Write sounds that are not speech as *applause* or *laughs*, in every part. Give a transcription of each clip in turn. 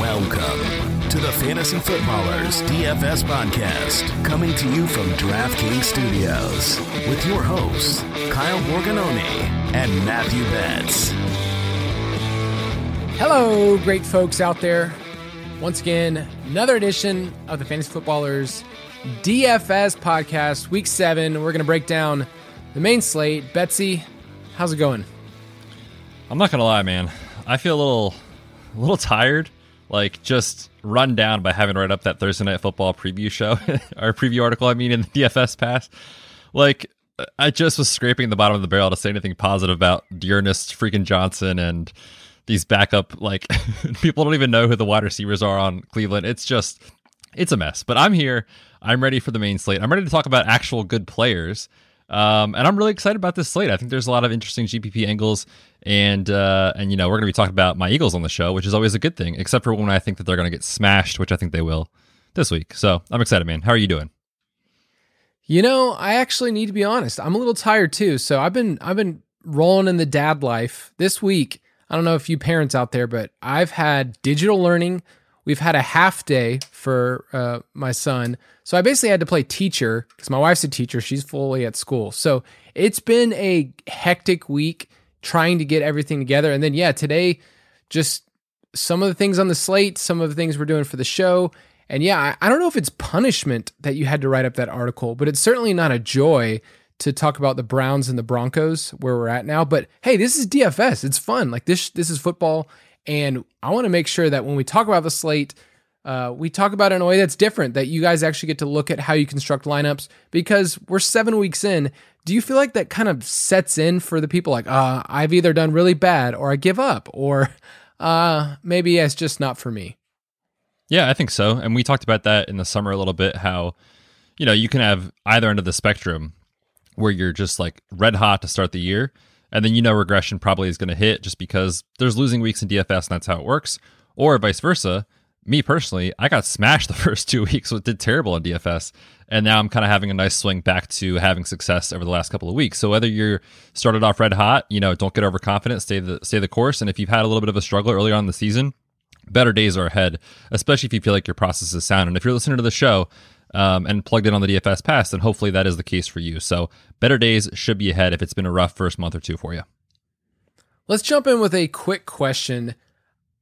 Welcome to the Fantasy Footballers DFS podcast, coming to you from DraftKings Studios with your hosts, Kyle Borgognoni and Matthew Betz. Hello, great folks out there. Once again, another edition of the Fantasy Footballers DFS podcast, week seven. We're going to break down the main slate. Betsy, how's it going? I'm not gonna lie, man. I feel a little, a little tired. Like just run down by having to write up that Thursday night football preview show *laughs* our preview article. I mean, in the DFS pass. Like I just was scraping the bottom of the barrel to say anything positive about D'Ernest freaking Johnson and these backup. Like *laughs* people don't even know who the wide receivers are on Cleveland. It's just, it's a mess. But I'm here. I'm ready for the main slate. I'm ready to talk about actual good players. Um, and I'm really excited about this slate. I think there's a lot of interesting GPP angles, and uh, and you know we're going to be talking about my Eagles on the show, which is always a good thing, except for when I think that they're going to get smashed, which I think they will this week. So I'm excited, man. How are you doing? You know, I actually need to be honest. I'm a little tired too. So I've been I've been rolling in the dad life this week. I don't know if you parents out there, but I've had digital learning. We've had a half day for uh, my son. So I basically had to play teacher because my wife's a teacher. She's fully at school. So it's been a hectic week trying to get everything together. And then, yeah, today, just some of the things on the slate, some of the things we're doing for the show. And yeah, I, I don't know if it's punishment that you had to write up that article, but it's certainly not a joy to talk about the Browns and the Broncos where we're at now. But hey, this is DFS. It's fun. Like this, this is football. And I want to make sure that when we talk about the slate, uh, we talk about it in a way that's different, that you guys actually get to look at how you construct lineups because we're seven weeks in. Do you feel like that kind of sets in for the people like, uh, I've either done really bad or I give up or *laughs* uh, maybe it's just not for me? Yeah, I think so. And we talked about that in the summer a little bit how, you know, you can have either end of the spectrum where you're just like red hot to start the year. And then you know regression probably is going to hit just because there's losing weeks in DFS and that's how it works. Or vice versa me personally, I got smashed *laughs* the first two weeks, it did terrible in DFS. And now I'm kind of having a nice swing back to having success over the last couple of weeks. So whether you're started off red hot, you know, don't get overconfident, stay the stay the course. And if you've had a little bit of a struggle earlier on in the season, better days are ahead, especially if you feel like your process is sound. And if you're listening to the show um, and plugged in on the DFS pass, then hopefully that is the case for you. So better days should be ahead if it's been a rough first month or two for you. Let's jump in with a quick question.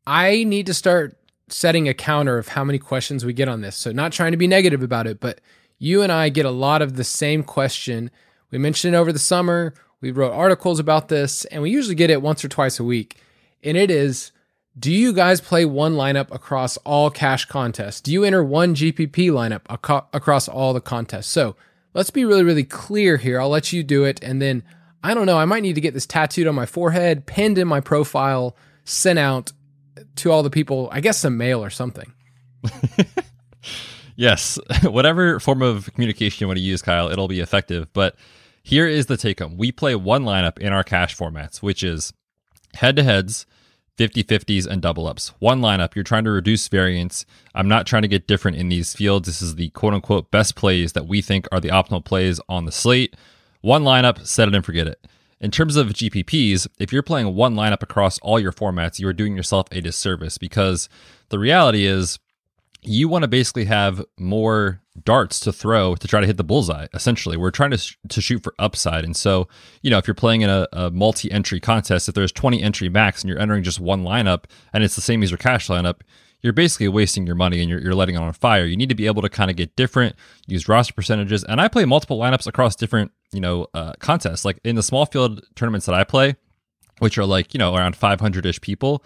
I need to start setting a counter of how many questions we get on this. So, not trying to be negative about it, but you and I get a lot of the same question. We mentioned it over the summer. We wrote articles about this, and we usually get it once or twice a week. And it is Do you guys play one lineup across all cash contests? Do you enter one GPP lineup ac- across all the contests? So, let's be really, really clear here. I'll let you do it. And then, I don't know, I might need to get this tattooed on my forehead, pinned in my profile, sent out to all the people, I guess some mail or something. *laughs* yes, *laughs* whatever form of communication you want to use, Kyle, it'll be effective. But here is the take home we play one lineup in our cash formats, which is head to heads, 50 50s, and double ups. One lineup. You're trying to reduce variance. I'm not trying to get different in these fields. This is the quote unquote best plays that we think are the optimal plays on the slate. One lineup, set it and forget it. In terms of GPPs, if you're playing one lineup across all your formats, you are doing yourself a disservice because the reality is you want to basically have more darts to throw to try to hit the bullseye. Essentially, we're trying to, sh- to shoot for upside. And so, you know, if you're playing in a, a multi entry contest, if there's 20 entry max and you're entering just one lineup and it's the same as your cash lineup, you're basically wasting your money and you're, you're letting it on fire. You need to be able to kind of get different, use roster percentages. And I play multiple lineups across different, you know, uh, contests. Like in the small field tournaments that I play, which are like, you know, around 500 ish people,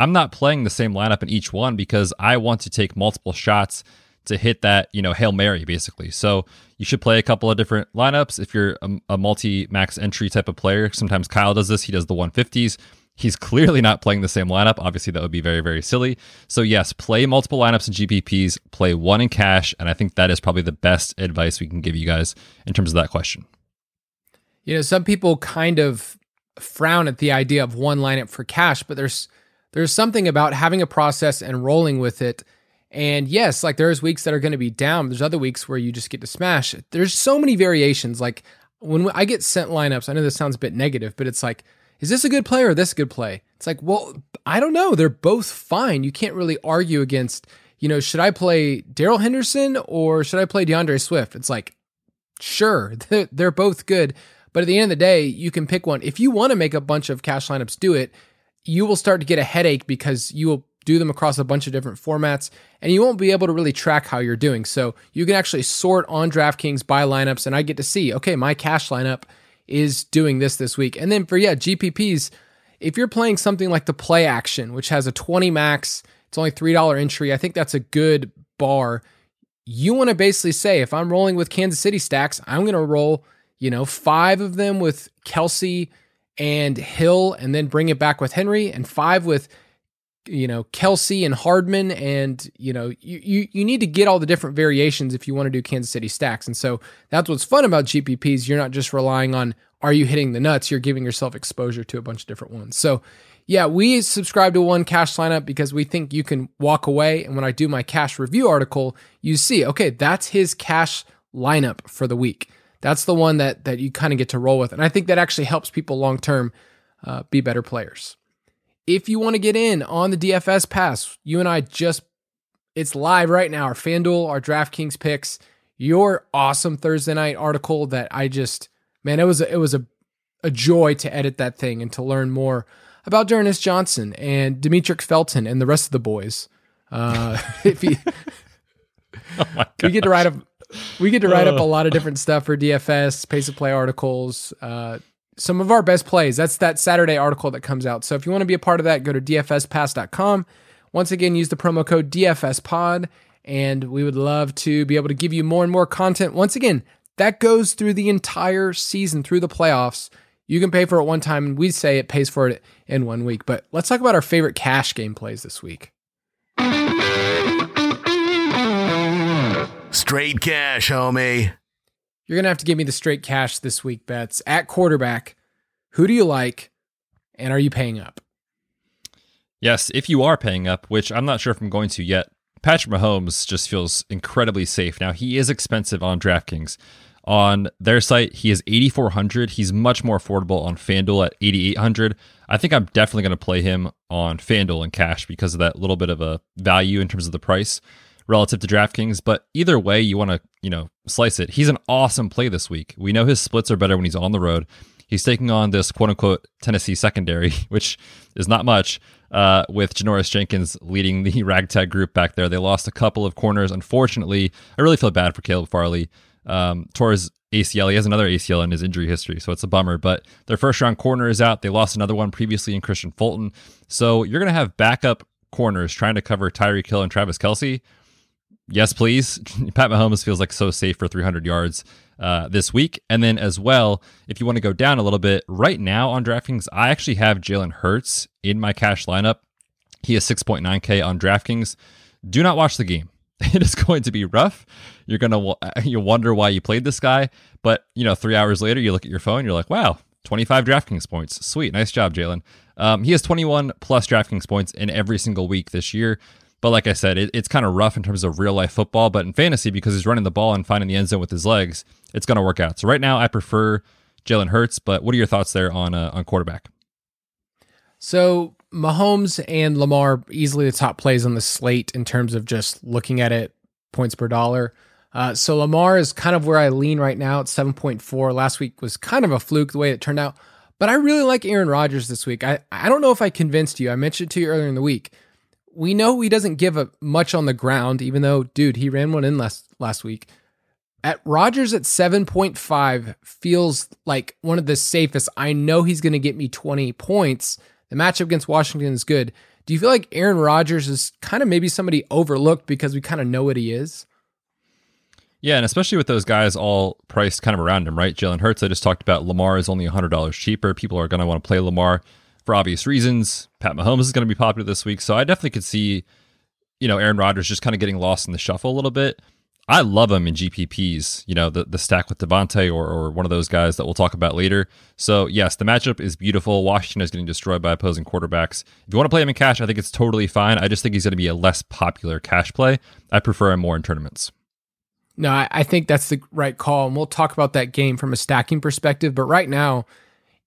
I'm not playing the same lineup in each one because I want to take multiple shots to hit that, you know, Hail Mary basically. So you should play a couple of different lineups if you're a, a multi max entry type of player. Sometimes Kyle does this, he does the 150s He's *laughs* clearly not playing the same lineup. Obviously, that would be very, very silly. So, yes, play multiple lineups in GPPs, play one in cash. And I think that is probably the best advice we can give you guys in terms of that question. You know, some people kind of frown at the idea of one lineup for cash, but there's there's something about having a process and rolling with it And yes, like there's weeks that are going to be down. There's other weeks where you just get to smash. There's so many variations. Like when I get sent lineups, I know this sounds a bit negative, but it's like, is this a good play or this good play? It's like, well, I don't know. They're both fine. You can't really argue against, you know, should I play Darrell Henderson or should I play DeAndre Swift? It's like, sure, *laughs* they're both good. But at the end of the day, you can pick one. If you want to make a bunch of cash lineups, do it. You will start to get a headache because you will do them across a bunch of different formats, and you won't be able to really track how you're doing. So you can actually sort on DraftKings by lineups, and I get to see, okay, my cash lineup is doing this this week. And then for, yeah, GPPs, if you're playing something like the play action, which has a 20 max, it's only $3 entry, I think that's a good bar. You want to basically say, if I'm rolling with Kansas City stacks, I'm going to roll, you know, five of them with Kelce and Hill, and then bring it back with Henry, and five with you know Kelce and Hardman, and you know you, you you need to get all the different variations if you want to do Kansas City stacks. And so that's what's fun about GPPs. You're not just relying on are you hitting the nuts. You're giving yourself exposure to a bunch of different ones. So yeah, we subscribe to one cash lineup because we think you can walk away. And when I do my cash review article, you see, okay, that's his cash lineup for the week. That's the one that that you kind of get to roll with, and I think that actually helps people long term uh, be better players. If you want to get in on the DFS pass, you and I just, it's live right now. Our FanDuel, our DraftKings picks, your awesome Thursday night article that I just, man, it was, a, it was a, a joy to edit that thing and to learn more about D'Ernest Johnson and Demetric Felton and the rest of the boys. Uh, *laughs* if you, *laughs* oh we get to write up, we get to write up a lot of different stuff for DFS, pace of play articles, uh, some of our best plays. That's that Saturday article that comes out. So if you want to be a part of that, go to dfspass.com. Once again, use the promo code DFSPod, and we would love to be able to give you more and more content. Once again, that goes through the entire season, through the playoffs. You can pay for it one time, and we say it pays for it in one week. But let's talk about our favorite cash game plays this week. Straight cash, homie. You're going to have to give me the straight cash this week bets at quarterback. Who do you like? And are you paying up? Yes, if you are paying up, which I'm not sure if I'm going to yet, Patrick Mahomes just feels incredibly safe. Now, he is expensive on DraftKings. On their site, he is 8400. He's much more affordable on FanDuel at 8800. I think I'm definitely going to play him on FanDuel and cash because of that little bit of a value in terms of the price relative to DraftKings. But either way, you want to, you know, slice it. He's an awesome play this week. We know his splits are better when he's on the road. He's taking on this quote unquote Tennessee secondary, *laughs* which is not much, uh, with Janoris Jenkins leading the *laughs* ragtag group back there. They lost a couple of corners. Unfortunately, I really feel bad for Caleb Farley. Um, tore his ACL. He has another ACL in his injury history, so it's a bummer. But their first round corner is out. They lost another one previously in Kristian Fulton. So you're going to have backup corners trying to cover Tyreek Hill and Travis Kelce yes, please. *laughs* Pat Mahomes feels like so safe for 300 yards uh, this week. And then as well, if you want to go down a little bit, right now on DraftKings, I actually have Jalen Hurts in my cash lineup. He is 6.9K on DraftKings. Do not watch the game. *laughs* It is going to be rough. You're gonna *laughs* you wonder why you played this guy, but you know, three hours later, you look at your phone, you're like, wow, 25 DraftKings points. Sweet, nice job, Jalen. Um, he has 21 plus DraftKings points in every single week this year. But like I said, it, it's kind of rough in terms of real life football. But in fantasy, because he's running the ball and finding the end zone with his legs, it's going to work out. So right now, I prefer Jalen Hurts. But what are your thoughts there on uh, on quarterback? So Mahomes and Lamar easily the top plays on the slate in terms of just looking at it points per dollar. Uh, so Lamar is kind of where I lean right now at 7.4. Last week was kind of a fluke the way it turned out, but I really like Aaron Rodgers this week. I, I don't know if I convinced you. I mentioned it to you earlier in the week we know he doesn't give a much on the ground, even though, dude, he ran one in last last week. At Rodgers at 7.5 feels like one of the safest. I know he's going to get me 20 points. The matchup against Washington is good. Do you feel like Aaron Rodgers is kind of maybe somebody overlooked because we kind of know what he is? Yeah, and especially with those guys all priced kind of around him, right? Jalen Hurts, I just talked about Lamar is only $100 cheaper. People are going to want to play Lamar for obvious reasons. Pat Mahomes is going to be popular this week, so I definitely could see, you know, Aaron Rodgers just kind of getting lost in the shuffle a little bit. I love him in GPPs, you know, the, the stack with Davante or, or one of those guys that we'll talk about later. So, yes, the matchup is beautiful. Washington is getting destroyed by opposing quarterbacks. If you want to play him in cash, I think it's totally fine. I just think he's going to be a less popular cash play. I prefer him more in tournaments. No, I, I think that's the right call. And we'll talk about that game from a stacking perspective. But right now,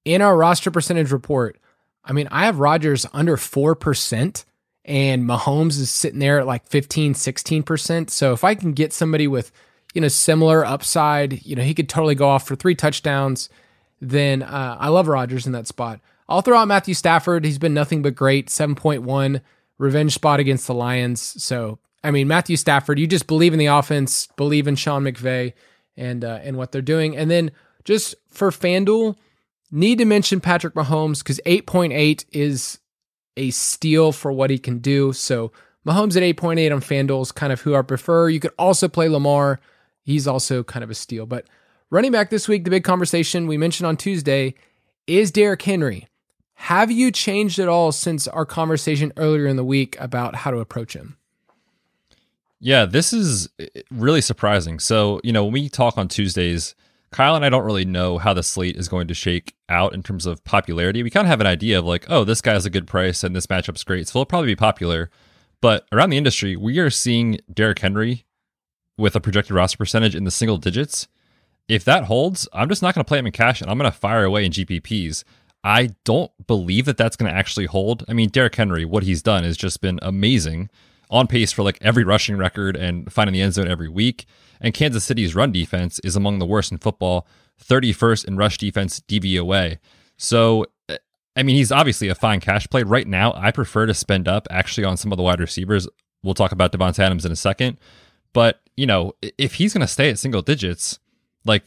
in our roster percentage report, I mean, I have Rodgers under 4% and Mahomes is sitting there at like 15, 16%. So if I can get somebody with, you know, similar upside, you know, he could totally go off for three touchdowns, then uh, I love Rodgers in that spot. I'll throw out Matthew Stafford. He's been nothing but great, 7.1 revenge spot against the Lions. So, I mean, Matthew Stafford, you just believe in the offense, believe in Sean McVay and uh, and what they're doing. And then just for FanDuel, need to mention Patrick Mahomes because 8.8 is a steal for what he can do. So Mahomes at 8.8 on FanDuel is kind of who I prefer. You could also play Lamar. He's also kind of a steal. But running back this week, the big conversation we mentioned on Tuesday is Derrick Henry. Have you changed at all since our conversation earlier in the week about how to approach him? Yeah, this is really surprising. So, you know, when we talk on Tuesdays, Kyle and I don't really know how the slate is going to shake out in terms of popularity. We kind of have an idea of like, oh, this guy's a good price and this matchup's great, so he'll probably be popular. But around the industry, we are seeing Derrick Henry with a projected roster percentage in the single digits. If that holds, I'm just not going to play him in cash and I'm going to fire away in GPPs. I don't believe that that's going to actually hold. I mean, Derrick Henry, what he's done has just been amazing, on pace for like every rushing record and finding the end zone every week. And Kansas City's run defense is among the worst in football, 31st in rush defense DVOA. So, eh, I mean, he's obviously a fine cash play. Right now, I prefer to spend up actually on some of the wide receivers. We'll talk about Davante Adams in a second. But, you know, if he's going to stay at single digits, like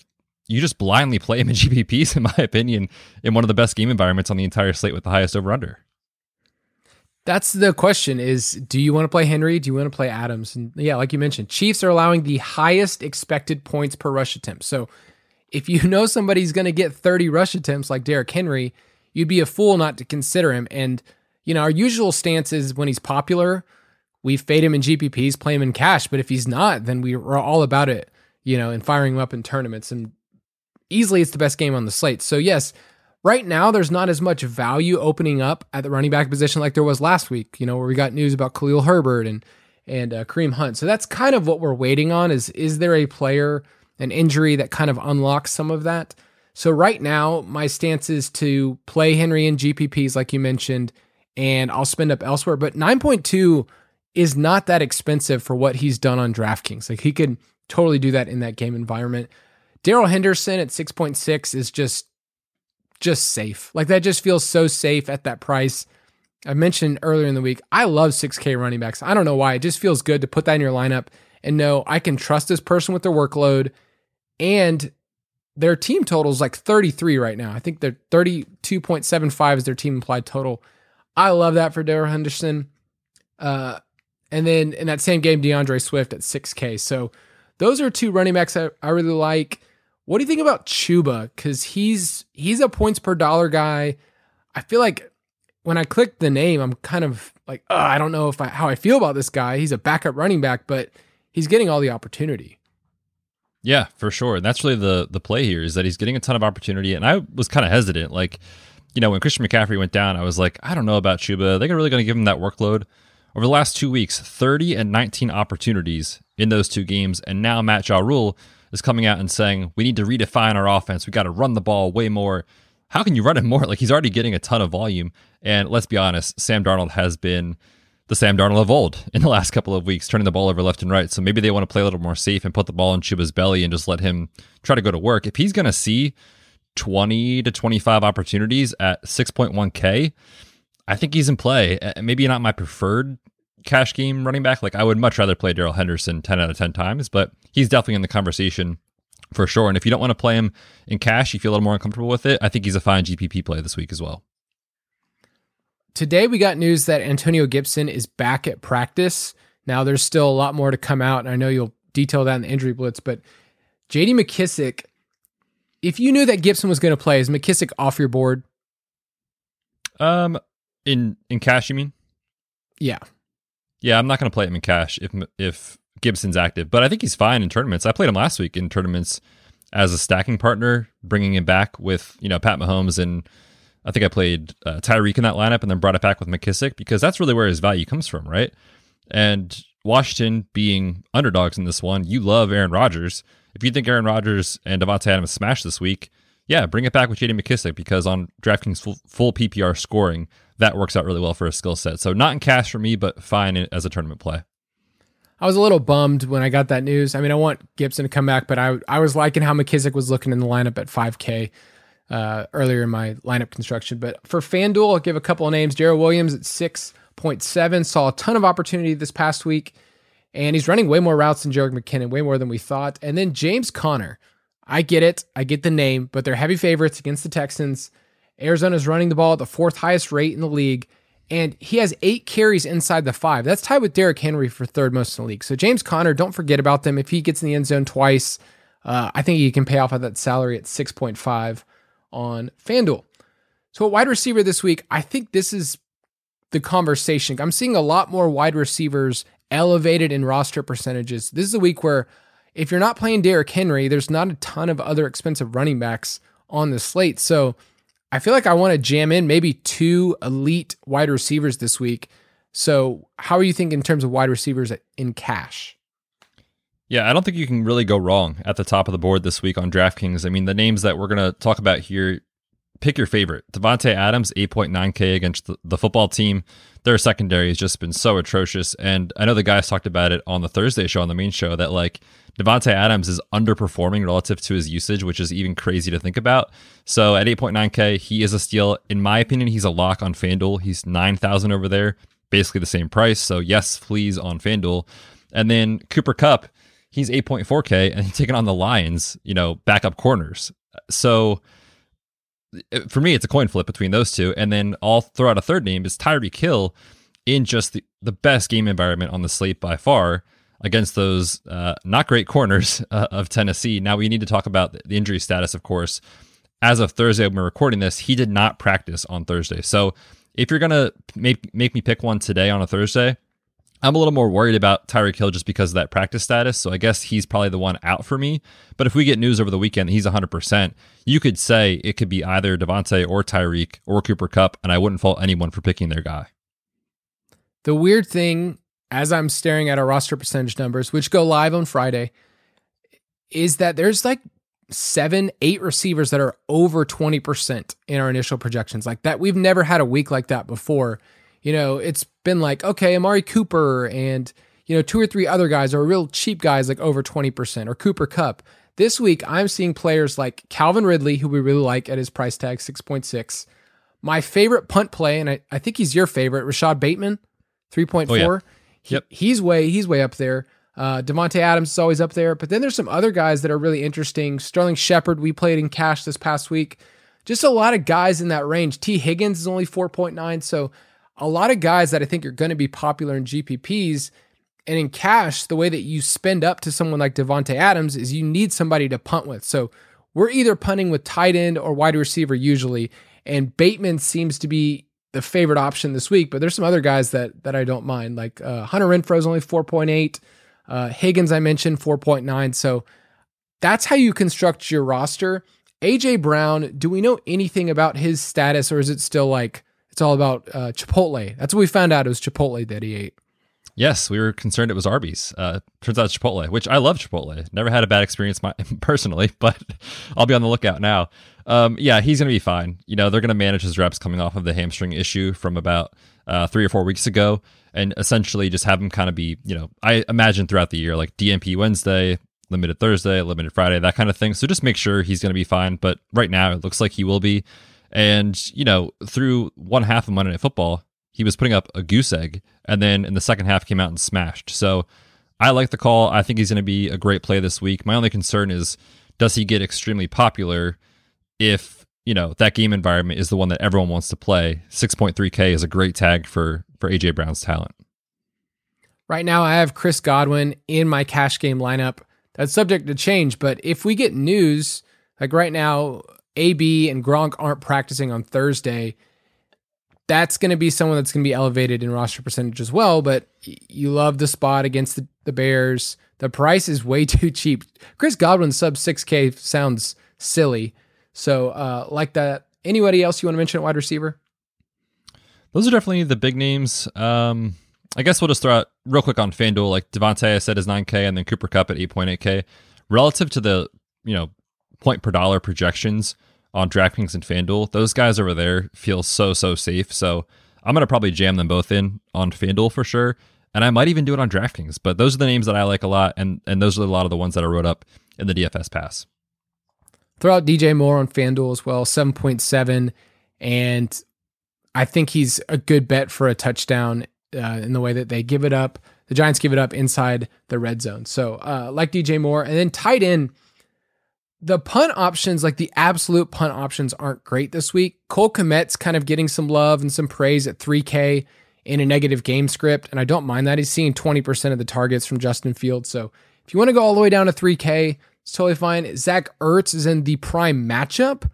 you just blindly play him in *laughs* GPPs, in my opinion, in one of the best game environments on the entire slate with the highest over under. That's the question is do you want to play Henry? Do you want to play Adams? And yeah, like you mentioned, Chiefs are allowing the highest expected points per rush attempt. So if you know somebody's going to get 30 rush attempts like Derrick Henry, you'd be a fool not to consider him. And, you know, our usual stance is when he's popular, we fade him in GPPs, play him in cash. But if he's not, then we're all about it, you know, and firing him up in tournaments. And easily it's the best game on the slate. So, yes, Right now, there's not as much value opening up at the running back position like there was last week, you know, where we got news about Khalil Herbert and and uh, Kareem Hunt. So that's kind of what we're waiting on is is there a player, an injury that kind of unlocks some of that? So right now, my stance is to play Henry in GPPs like you mentioned, and I'll spend up elsewhere. But 9.2 is not that expensive for what he's done on DraftKings. Like he could totally do that in that game environment. Darrell Henderson at 6.6 is just just safe. Like that just feels so safe at that price. I mentioned earlier in the week, I love 6K running backs. I don't know why. It just feels good to put that in your lineup and know I can trust this person with their workload. And their team total is like 33 right now. I think they're 32.75 is their team implied total. I love that for Darrell Henderson. Uh, and then in that same game, DeAndre Swift at 6K. So those are two running backs I, I really like. What do you think about Chuba? Because he's he's a points per dollar guy. I feel like when I click the name, I'm kind of like, oh, I don't know if I, how I feel about this guy. He's a backup running back, but he's getting all the opportunity. Yeah, for sure. And that's really the the play here is that he's getting a ton of opportunity. And I was kind of hesitant, like, you know, when Christian McCaffrey went down, I was like, I don't know about Chuba. They're really going to give him that workload. Over the last two weeks, 30 and 19 opportunities in those two games, and now Matt Ja Rule is coming out and saying we need to redefine our offense. We got to run the ball way more. How can you run it more? Like he's already getting a ton of volume. And let's be honest, Sam Darnold has been the Sam Darnold of old in the last couple of weeks, turning the ball over left and right. So maybe they want to play a little more safe and put the ball in Chuba's belly and just let him try to go to work. If he's going to see 20 to 25 opportunities at 6.1K, I think he's in play. Maybe not my preferred cash game running back. Like I would much rather play Darrell Henderson 10 out of 10 times, but he's definitely in the conversation for sure. And if you don't want to play him in cash, you feel a little more uncomfortable with it, I think he's a fine GPP play this week as well. Today we got news that Antonio Gibson is back at practice. Now there's still a lot more to come out, and I know you'll detail that in the injury blitz, but JD McKissic, if you knew that Gibson was going to play, is McKissic off your board? Um in in cash you mean? Yeah. Yeah, I'm not going to play him in cash if if Gibson's active, but I think he's fine in tournaments. I played him last week in tournaments as a stacking partner, bringing him back with you know Pat Mahomes and I think I played uh, Tyreek in that lineup and then brought it back with McKissic because that's really where his value comes from, right? And Washington being underdogs in this one, you love Aaron Rodgers. If you think Aaron Rodgers and Davante Adams smash this week, yeah, bring it back with JD McKissic because on DraftKings full, full PPR scoring, that works out really well for a skill set. So not in cash for me, but fine as a tournament play. I was a little bummed when I got that news. I mean, I want Gibson to come back, but I I was liking how McKissic was looking in the lineup at 5K uh, earlier in my lineup construction. But for FanDuel, I'll give a couple of names. Darrel Williams at 6.7 saw a ton of opportunity this past week, and he's running way more routes than Jerick McKinnon, way more than we thought. And then James Conner. I get it. I get the name, but they're heavy favorites against the Texans. Arizona's running the ball at the fourth highest rate in the league, and he has eight carries inside the five. That's tied with Derrick Henry for third most in the league. So James Conner, don't forget about them. If he gets in the end zone twice, uh, I think he can pay off at that salary at 6.5 on FanDuel. So a wide receiver this week, I think this is the conversation. I'm seeing a lot more wide receivers elevated in roster percentages. This is a week where if you're not playing Derrick Henry, there's not a ton of other expensive running backs on the slate. So I feel like I want to jam in maybe two elite wide receivers this week. So, how are you thinking in terms of wide receivers in cash? Yeah, I don't think you can really go wrong at the top of the board this week on DraftKings. I mean, the names that we're going to talk about here, pick your favorite. Davante Adams, 8.9K against the, the football team. Their secondary has just been so atrocious. And I know the guys talked about it on the Thursday show, on the main show, that like Davante Adams is underperforming relative to his usage, which is even crazy to think about. So at 8.9K, he is a steal. In my opinion, he's a lock on FanDuel. He's 9,000 over there, basically the same price. So yes, please on FanDuel. And then Cooper Kupp, he's 8.4K and he's *laughs* taking on the Lions, you know, backup corners. So for me, it's a coin flip between those two. And then I'll throw out a third name is Tyreek Hill in just the, the best game environment on the slate by far against those uh, not great corners *laughs* uh, of Tennessee. Now we need to talk about the injury status, of course. As of Thursday, when we're recording this, he did not practice on Thursday. So if you're gonna make make me pick one today on a Thursday, I'm a little more worried about Tyreek Hill just because of that practice status. So I guess he's probably the one out for me. But if we get news over the weekend he's 100%, you could say it could be either Davante or Tyreek or Cooper Kupp, and I wouldn't fault anyone for picking their guy. The weird thing as I'm staring at our roster percentage numbers, which go live on Friday, is that there's like seven, eight receivers that are over 20% in our initial projections. Like that, we've never had a week like that before. You know, it's been like, okay, Amari Cooper and, you know, two or three other guys are real cheap guys like over 20% or Cooper Kupp. This week, I'm seeing players like Calvin Ridley, who we really like at his price tag, 6.6. My favorite punt play, and I, I think he's your favorite, Rashod Bateman, 3.4. Oh, yeah. Yep. he's way he's way up there. Uh, Davante Adams is always up there, but then there's some other guys that are really interesting. Sterling Shepard, we played in cash this past week. Just a lot of guys in that range. Tee Higgins is only 4.9, so a lot of guys that I think are going to be popular in GPPs. And in cash, the way that you spend up to someone like Davante Adams is you need somebody to punt with. So we're either punting with tight end or wide receiver usually, and Bateman seems to be the favorite option this week, but there's some other guys that that I don't mind. Like uh, Hunter Renfrow is only 4.8. Uh, Higgins I mentioned 4.9. So that's how you construct your roster. AJ Brown, do we know anything about his status, or is it still like it's all about uh, Chipotle? That's what we found out. It was Chipotle that he ate. Yes, we were concerned it was Arby's. Uh, turns out it's Chipotle, which I love Chipotle. Never had a bad experience my, *laughs* personally, but *laughs* I'll be on the lookout now. Um, yeah, he's going to be fine. You know, they're going to manage his reps coming off of the hamstring issue from about uh, three or four weeks ago, and essentially just have him kind of be, you know, I imagine throughout the year, like DNP Wednesday, limited Thursday, limited Friday, that kind of thing. So just make sure he's going to be fine. But right now, it looks like he will be. And, you know, through one half of Monday Night Football, he was putting up a goose egg and then in the second half came out and smashed. So I like the call. I think he's going to be a great play this week. My only concern is does he get extremely popular if, you know, that game environment is the one that everyone wants to play. 6.3k is a great tag for for AJ Brown's talent. Right now I have Chris Godwin in my cash game lineup. That's subject to change, but if we get news like right now AB and Gronk aren't practicing on Thursday, that's going to be someone that's going to be elevated in roster percentage as well. But you love the spot against the, the Bears. The price is way *laughs* too cheap. Chris Godwin sub 6K sounds silly. So, uh, like that. Anybody else you want to mention at wide receiver? Those are definitely the big names. Um, I guess we'll just throw out real quick on FanDuel. Like Davante, I said is 9K, and then Cooper Kupp at 8.8K. Relative to the you know point per dollar projections on DraftKings and FanDuel, those guys over there feel so so safe. So I'm gonna probably jam them both in on FanDuel for sure, and I might even do it on DraftKings. But those are the names that I like a lot, and and those are a lot of the ones that I wrote up in the DFS pass. Throw out DJ Moore on FanDuel as well, 7.7, and I think he's a good bet for a touchdown uh, in the way that they give it up. The Giants give it up inside the red zone. So, uh, like DJ Moore, and then tight end. The punt options, like the absolute punt options, aren't great this week. Cole Kmet's kind of getting some love and some praise at 3K in a negative game script, and I don't mind that. He's seeing 20% of the targets from Justin Fields. So if you want to go all the way down to 3K, it's totally fine. Zach Ertz is in the prime matchup.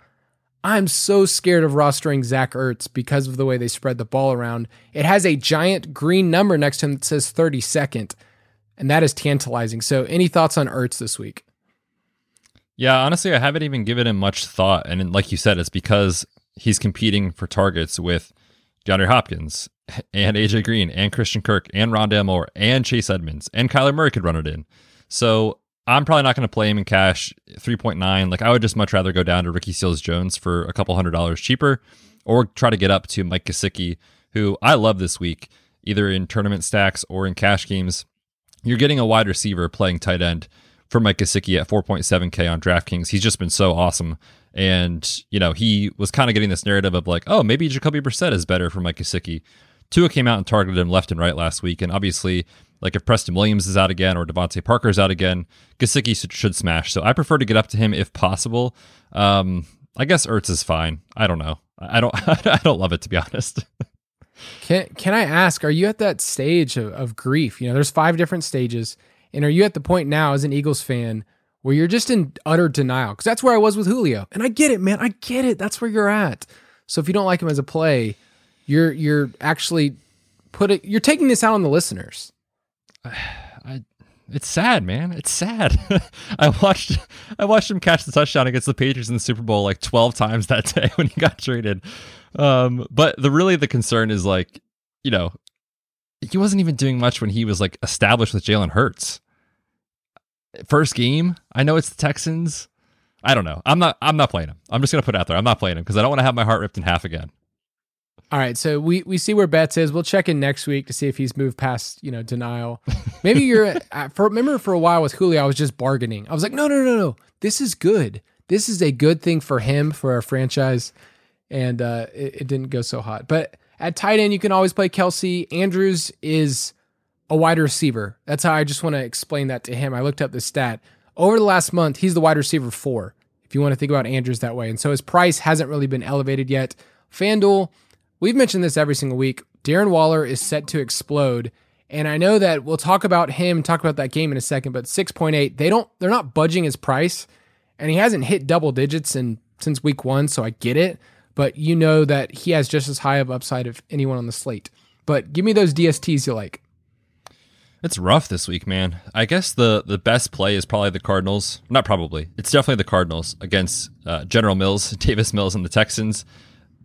I'm so scared of rostering Zach Ertz because of the way they spread the ball around. It has a giant green number next to him that says 32nd, and that is tantalizing. So, any thoughts on Ertz this week? Yeah, honestly, I haven't even given him much thought. And like you said, it's because he's competing for targets with DeAndre Hopkins *laughs* and AJ Green and Christian Kirk and Rondale Moore and Chase Edmonds and Kyler Murray could run it in. So I'm probably not going to play him in cash 3.9. Like I would just much rather go down to Ricky Seals Jones for a couple hundred dollars cheaper or try to get up to Mike Gesicki, who I love this week, either in tournament stacks or in cash games. You're getting a wide receiver playing tight end for Mike Gesicki at 4.7K on DraftKings. He's just been so awesome. And, you know, he was kind of getting this narrative of like, oh, maybe Jacoby Brissett is better for Mike Gesicki. Tua came out and targeted him left and right last week. And obviously, like if Preston Williams is out again or DeVante Parker is out again, should, should, smash. So I prefer to get up to him if possible. Um, I guess Ertz is fine. I don't know. I don't. *laughs* I don't love it to be honest. can Can I ask? Are you at that stage of, of grief? You know, there's five different stages, and are you at the point now as an Eagles fan where you're just in utter denial? Because that's where I was with Julio, and I get it, man. I get it. That's where you're at. So if you don't like him as a play, you're you're actually put it. You're taking this out on the listeners. *sighs* I, it's sad, man. It's sad. *laughs* I watched I watched him catch the touchdown against the Patriots in the Super Bowl like 12 times that day *laughs* when he got traded. Um, but the really the concern is like, you know, he wasn't even doing much when he was like established with Jalen Hurts. First game, I know it's the Texans. I don't know. I'm not I'm not playing him. I'm just gonna put it out there. I'm not playing him because I don't want to have my heart ripped in half again. All right, so we we see where Betz is. We'll check in next week to see if he's moved past you know denial. *laughs* Maybe you're for remember for a while with Julio, I was just bargaining. I was like, no, no, no, no, this is good. This is a good thing for him for our franchise, and uh, it, it didn't go so hot. But at tight end, you can always play Kelce. Andrews is a wide receiver. That's how I just want to explain that to him. I looked up the stat over the last month. He's the wide receiver four. If you want to think about Andrews that way, and so his price hasn't really been elevated yet. FanDuel We've mentioned this every single week. Darren Waller is set to explode. And I know that we'll talk about him, talk about that game in a second, but 6.8, they don't they're not budging his price. And he hasn't hit double digits in since week 1, so I get it, but you know that he has just as high of upside of anyone on the slate. But give me those DSTs you like. It's rough this week, man. I guess the the best play is probably the Cardinals. Not probably. It's definitely the Cardinals against uh, General Mills, *laughs* Davis Mills, and the Texans.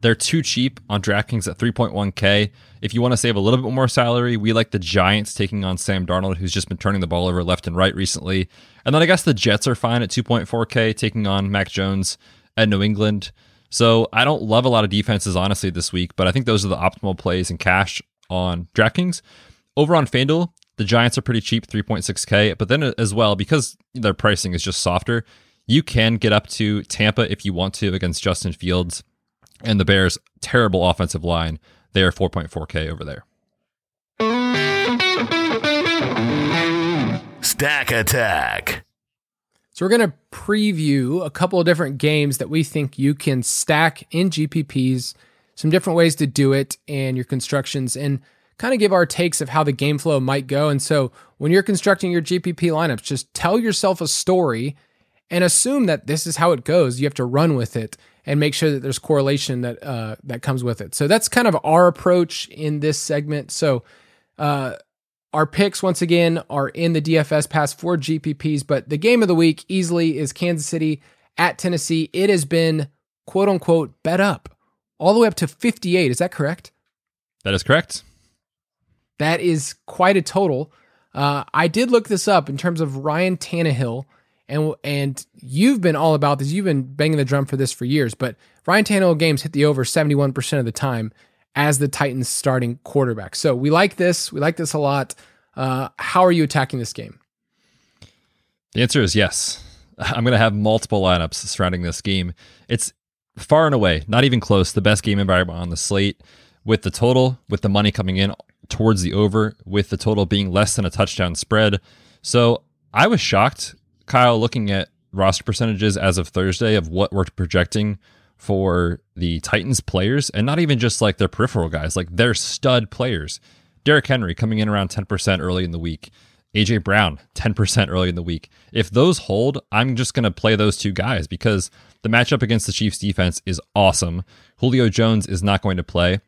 They're too cheap on DraftKings at 3.1K. If you want to save a little bit more salary, we like the Giants taking on Sam Darnold, who's just been turning the ball over left and right recently. And then I guess the Jets are fine at 2.4K, taking on Mac Jones at New England. So I don't love a lot of defenses, honestly, this week, but I think those are the optimal plays in cash on DraftKings. Over on FanDuel, the Giants are pretty cheap, 3.6K. But then uh, as well, because their pricing is just softer, you can get up to Tampa if you want to against Justin Fields and the Bears' terrible offensive line. They are 4.4K over there. Stack Attack. So we're going to preview a couple of different games that we think you can stack in GPPs, some different ways to do it and your constructions and kind of give our takes of how the game flow might go. And so when you're constructing your GPP lineups, just tell yourself a story and assume that this is how it goes. You have to run with it and make sure that there's correlation that uh, that comes with it. So that's kind of our approach in this segment. So uh, our picks once again are in the DFS pass for GPPs, but the game of the week easily is Kansas City at Tennessee. It has been quote unquote bet up all the way up to 58. Is that correct? That is correct. That is quite a total. Uh, I did look this up in terms of Ryan Tannehill, and and you've been all about this. You've been banging the drum for this for years, but Ryan Tannehill games hit the over 71% of the time as the Titans starting quarterback. So we like this. We like this a lot. Uh, how are you attacking this game? The answer is yes. *laughs* I'm going to have multiple lineups surrounding this game. It's far and away, not even close, the best game environment on the slate with the total, with the money coming in towards the over, with the total being less than a touchdown spread. So I was shocked, Kyle, looking at roster percentages as of Thursday of what we're projecting for the Titans players, and not even just like their peripheral guys, like their stud players. Derrick Henry coming in around 10% early in the week. AJ Brown, 10% early in the week. If those hold, I'm just going to play those two guys because the matchup against the Chiefs defense is awesome. Julio Jones is not going to play.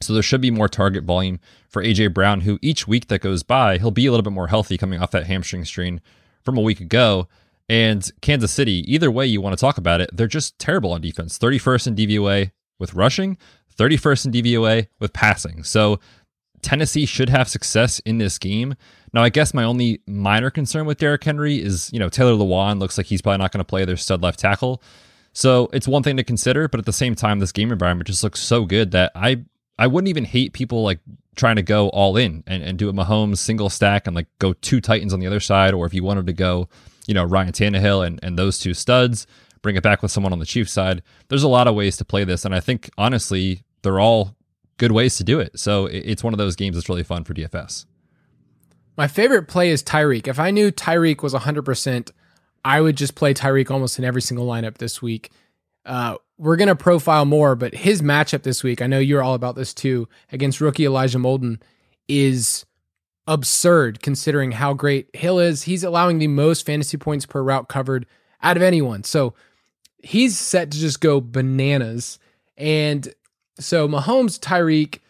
So there should be more target volume for AJ Brown, who each week that goes by, he'll be a little bit more healthy coming off that hamstring strain from a week ago. And Kansas City, either way you want to talk about it, they're just terrible on defense. 31st in DVOA with rushing, 31st in DVOA with passing. So Tennessee should have success in this game. Now, I guess my only minor concern with Derrick Henry is, you know, Taylor Lewan looks like he's probably not going to play their stud left tackle. So it's one thing to consider, but at the same time, this game environment just looks so good that I I wouldn't even hate people like trying to go all in and, and do a Mahomes single stack and like go two Titans on the other side, or if you wanted to go, you know, Ryan Tannehill and, and those two studs, bring it back with someone on the Chiefs side. There's a lot of ways to play this, and I think honestly, they're all good ways to do it. So it's one of those games that's really fun for DFS. My favorite play is Tyreek. If I knew Tyreek was 100%, I would just play Tyreek almost in every single lineup this week. Uh, we're going to profile more, but his matchup this week, I know you're all about this too, against rookie Elijah Molden is absurd considering how great Hill is. He's allowing the most fantasy points per route covered out of anyone. So he's set to just go bananas. And so Mahomes Tyreek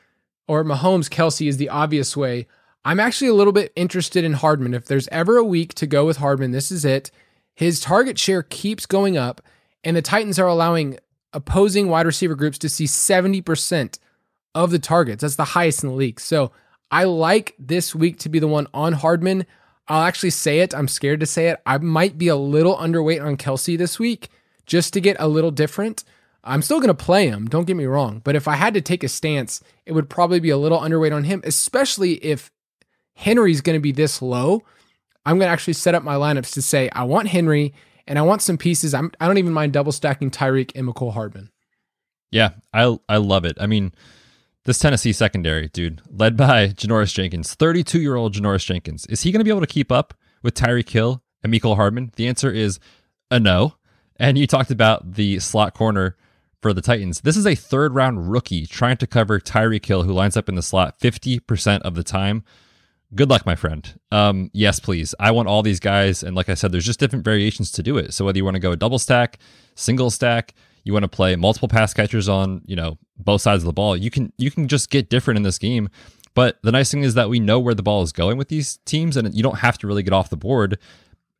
or Mahomes Kelce is the obvious way. I'm actually a little bit interested in Hardman. If there's ever a week to go with Hardman, this is it. His target share keeps going up, and the Titans are allowing opposing wide receiver groups to see 70% of the targets. That's the highest in the league. So I like this week to be the one on Hardman. I'll actually say it. I'm scared to say it. I might be a little underweight on Kelce this week just to get a little different. I'm still going to play him, don't get me wrong. But if I had to take a stance, it would probably be a little underweight on him, especially if Henry's going to be this low. I'm going to actually set up my lineups to say, I want Henry and I want some pieces. I'm, I don't even mind double stacking Tyreek and Mecole Hardman. Yeah, I, I love it. I mean, this Tennessee secondary, dude, led by *laughs* Janoris Jenkins, 32 year old Janoris Jenkins, is he going to be able to keep up with Tyreek Hill and Mecole Hardman? The answer is a no. And you talked about the slot corner for the Titans. This is a third round rookie trying to cover Tyreek Hill, who lines up in the slot 50% of the time. Good luck, my friend. Um, yes, please. I want all these guys. And like I said, there's just different variations to do it. So whether you want to go double stack, single stack, you want to play multiple pass catchers on, you know, both sides of the ball, you can you can just get different in this game. But the nice thing is that we know where the ball is going with these teams, and you don't have to really get off the board.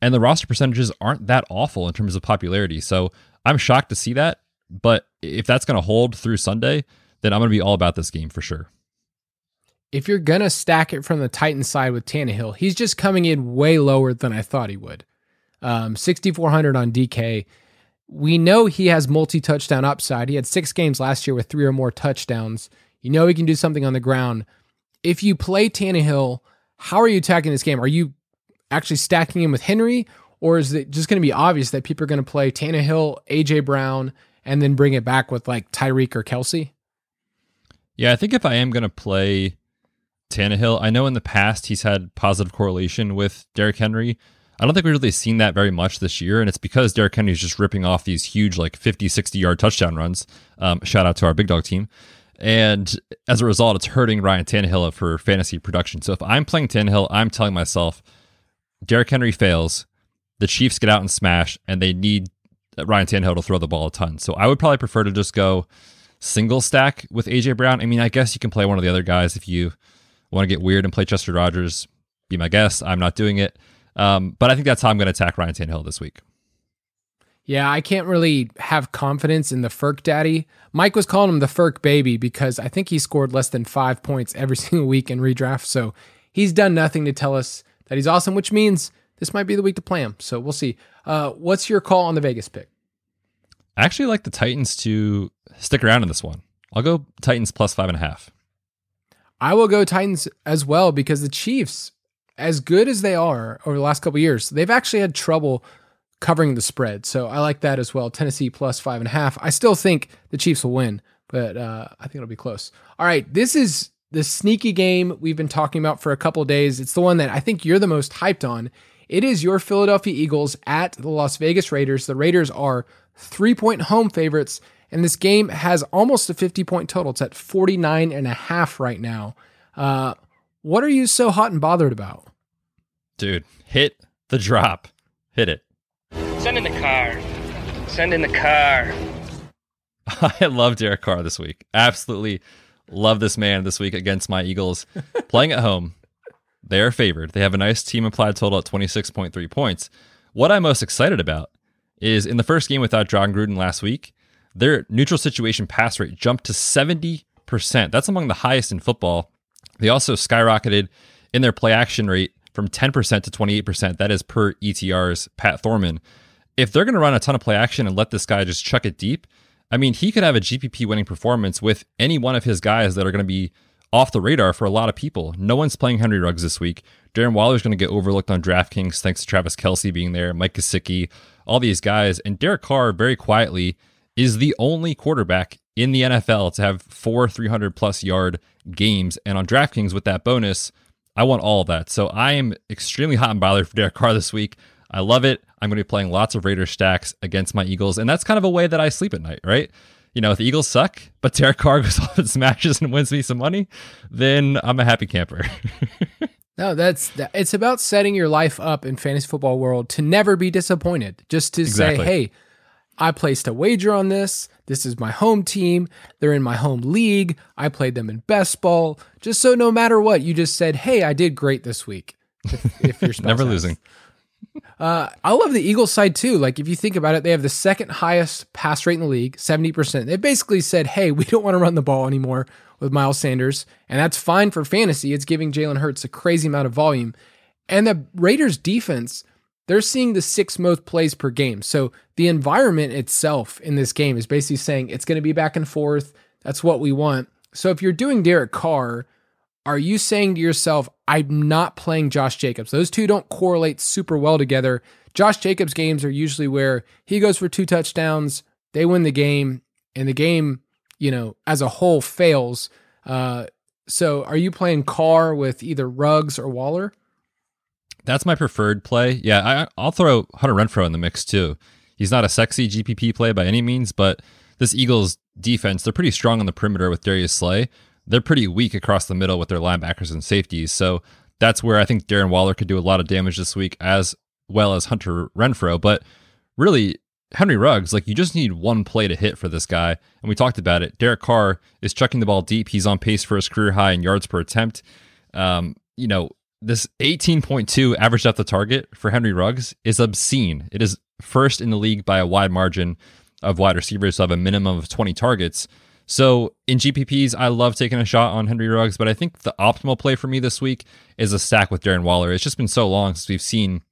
And the roster percentages aren't that awful in terms of popularity. So I'm shocked to see that. But if that's going to hold through Sunday, then I'm going to be all about this game for sure. If you're going to stack it from the Titans side with Tannehill, he's just coming in way lower than I thought he would. Um, 6,400 on DK. We know he has multi touchdown upside. He had six games last year with three or more touchdowns. You know he can do something on the ground. If you play Tannehill, how are you attacking this game? Are you actually stacking him with Henry, or is it just going to be obvious that people are going to play Tannehill, AJ Brown, and then bring it back with like Tyreek or Kelce? Yeah, I think if I am going to play Tannehill, I know in the past he's had positive correlation with Derrick Henry. I don't think we've really seen that very much this year, and it's because Derrick Henry is just ripping off these huge, like 50, 60 yard touchdown runs. Um, shout out to our big dog team. And as a result, it's hurting Ryan Tannehill for fantasy production. So if I'm playing Tannehill, I'm telling myself Derrick Henry fails, the Chiefs get out and smash, and they need Ryan Tannehill to throw the ball a ton. So I would probably prefer to just go single stack with AJ Brown. I mean, I guess you can play one of the other guys if you want to get weird and play Chester Rogers. Be my guest. I'm not doing it. Um, but I think that's how I'm going to attack Ryan Tannehill this week. Yeah, I can't really have confidence in the Ferk daddy. Mike was calling him the Ferk baby because I think he scored less than five points every *laughs* single week in redraft. So he's done nothing to tell us that he's awesome, which means this might be the week to play him. So we'll see. Uh, what's your call on the Vegas pick? I actually like the Titans to stick around in this one. I'll go Titans plus five and a half. I will go Titans as well because the Chiefs, as good as they are over the last couple years, they've actually had trouble covering the spread. So I like that as well. Tennessee plus five and a half. I still think the Chiefs will win, but uh, I think it'll be close. All right, this is the sneaky game we've been talking about for a couple days. It's the one that I think you're the most hyped on. It is your Philadelphia Eagles at the Las Vegas Raiders. The Raiders are three point home favorites, and this game has almost a 50 point total. It's at 49 and a half right now. Uh, what are you so hot and bothered about? Dude, hit the drop. Hit it. Send in the car. Send in the car. *laughs* I love Derek Carr this week. Absolutely love this man this week against my Eagles. *laughs* Playing at home, they are favored. They have a nice team applied total at 26.3 points. What I'm most excited about is in the first game without Jon Gruden last week, their neutral situation pass rate jumped to 70%. That's among the highest in football. They also skyrocketed in their play action rate from 10% to 28%. That is per ETR's Pat Thorman. If they're going to run a ton of play action and let this guy just chuck it deep, I mean, he could have a GPP winning performance with any one of his guys that are going to be off the radar for a lot of people. No one's playing Henry Ruggs this week. Darren Waller's going to get overlooked on DraftKings thanks to Travis Kelce being there, Mike Gesicki, all these guys. And Derek Carr, very quietly, is the only quarterback in the NFL to have four 300 plus yard games. And on DraftKings with that bonus, I want all of that. So I am extremely hot and bothered for Derek Carr this week. I love it. I'm going to be playing lots of Raider stacks against my Eagles. And that's kind of a way that I sleep at night, right? You know, if the Eagles suck, but Derek Carr *laughs* goes off and smashes and wins me some money, then I'm a happy camper. *laughs* No, that's it's about setting your life up in fantasy football world to never be disappointed. Just to exactly. say, hey, I placed a wager on this. This is my home team. They're in my home league. I played them in best ball. Just so no matter what, you just said, hey, I did great this week. If, if you're *laughs* never has. losing. Uh, I love the Eagles side too. Like if you think about it, they have the second highest pass rate in the league, seventy percent. They basically said, "Hey, we don't want to run the ball anymore with Miles Sanders, and that's fine for fantasy. It's giving Jalen Hurts a crazy amount of volume." And the Raiders defense, they're seeing the six most plays per game. So the environment itself in this game is basically saying it's going to be back and forth. That's what we want. So if you're doing Derek Carr, are you saying to yourself, I'm not playing Josh Jacobs? Those two don't correlate super well together. Josh Jacobs games are usually where he goes for two touchdowns, they win the game, and the game, you know, as a whole fails. Uh, so are you playing Carr with either Ruggs or Waller? That's my preferred play. Yeah, I, will throw Hunter Renfrow in the mix too. He's not a sexy GPP play by any means, but this Eagles defense, they're pretty strong on the perimeter with Darius Slay they're pretty weak across the middle with their linebackers and safeties. So that's where I think Darren Waller could do a lot of damage this week, as well as Hunter Renfrow. But really, Henry Ruggs, like you just need one play to hit for this guy. And we talked about it. Derek Carr is chucking the ball deep. He's on pace for his career high in yards per attempt. Um, you know, this 18.2 average depth of target for Henry Ruggs is obscene. It is first in the league by a wide margin of wide receivers who have a minimum of 20 targets. So in GPPs, I love taking a shot on Henry Ruggs, but I think the optimal play for me this week is a stack with Darren Waller. It's just been so long since we've seen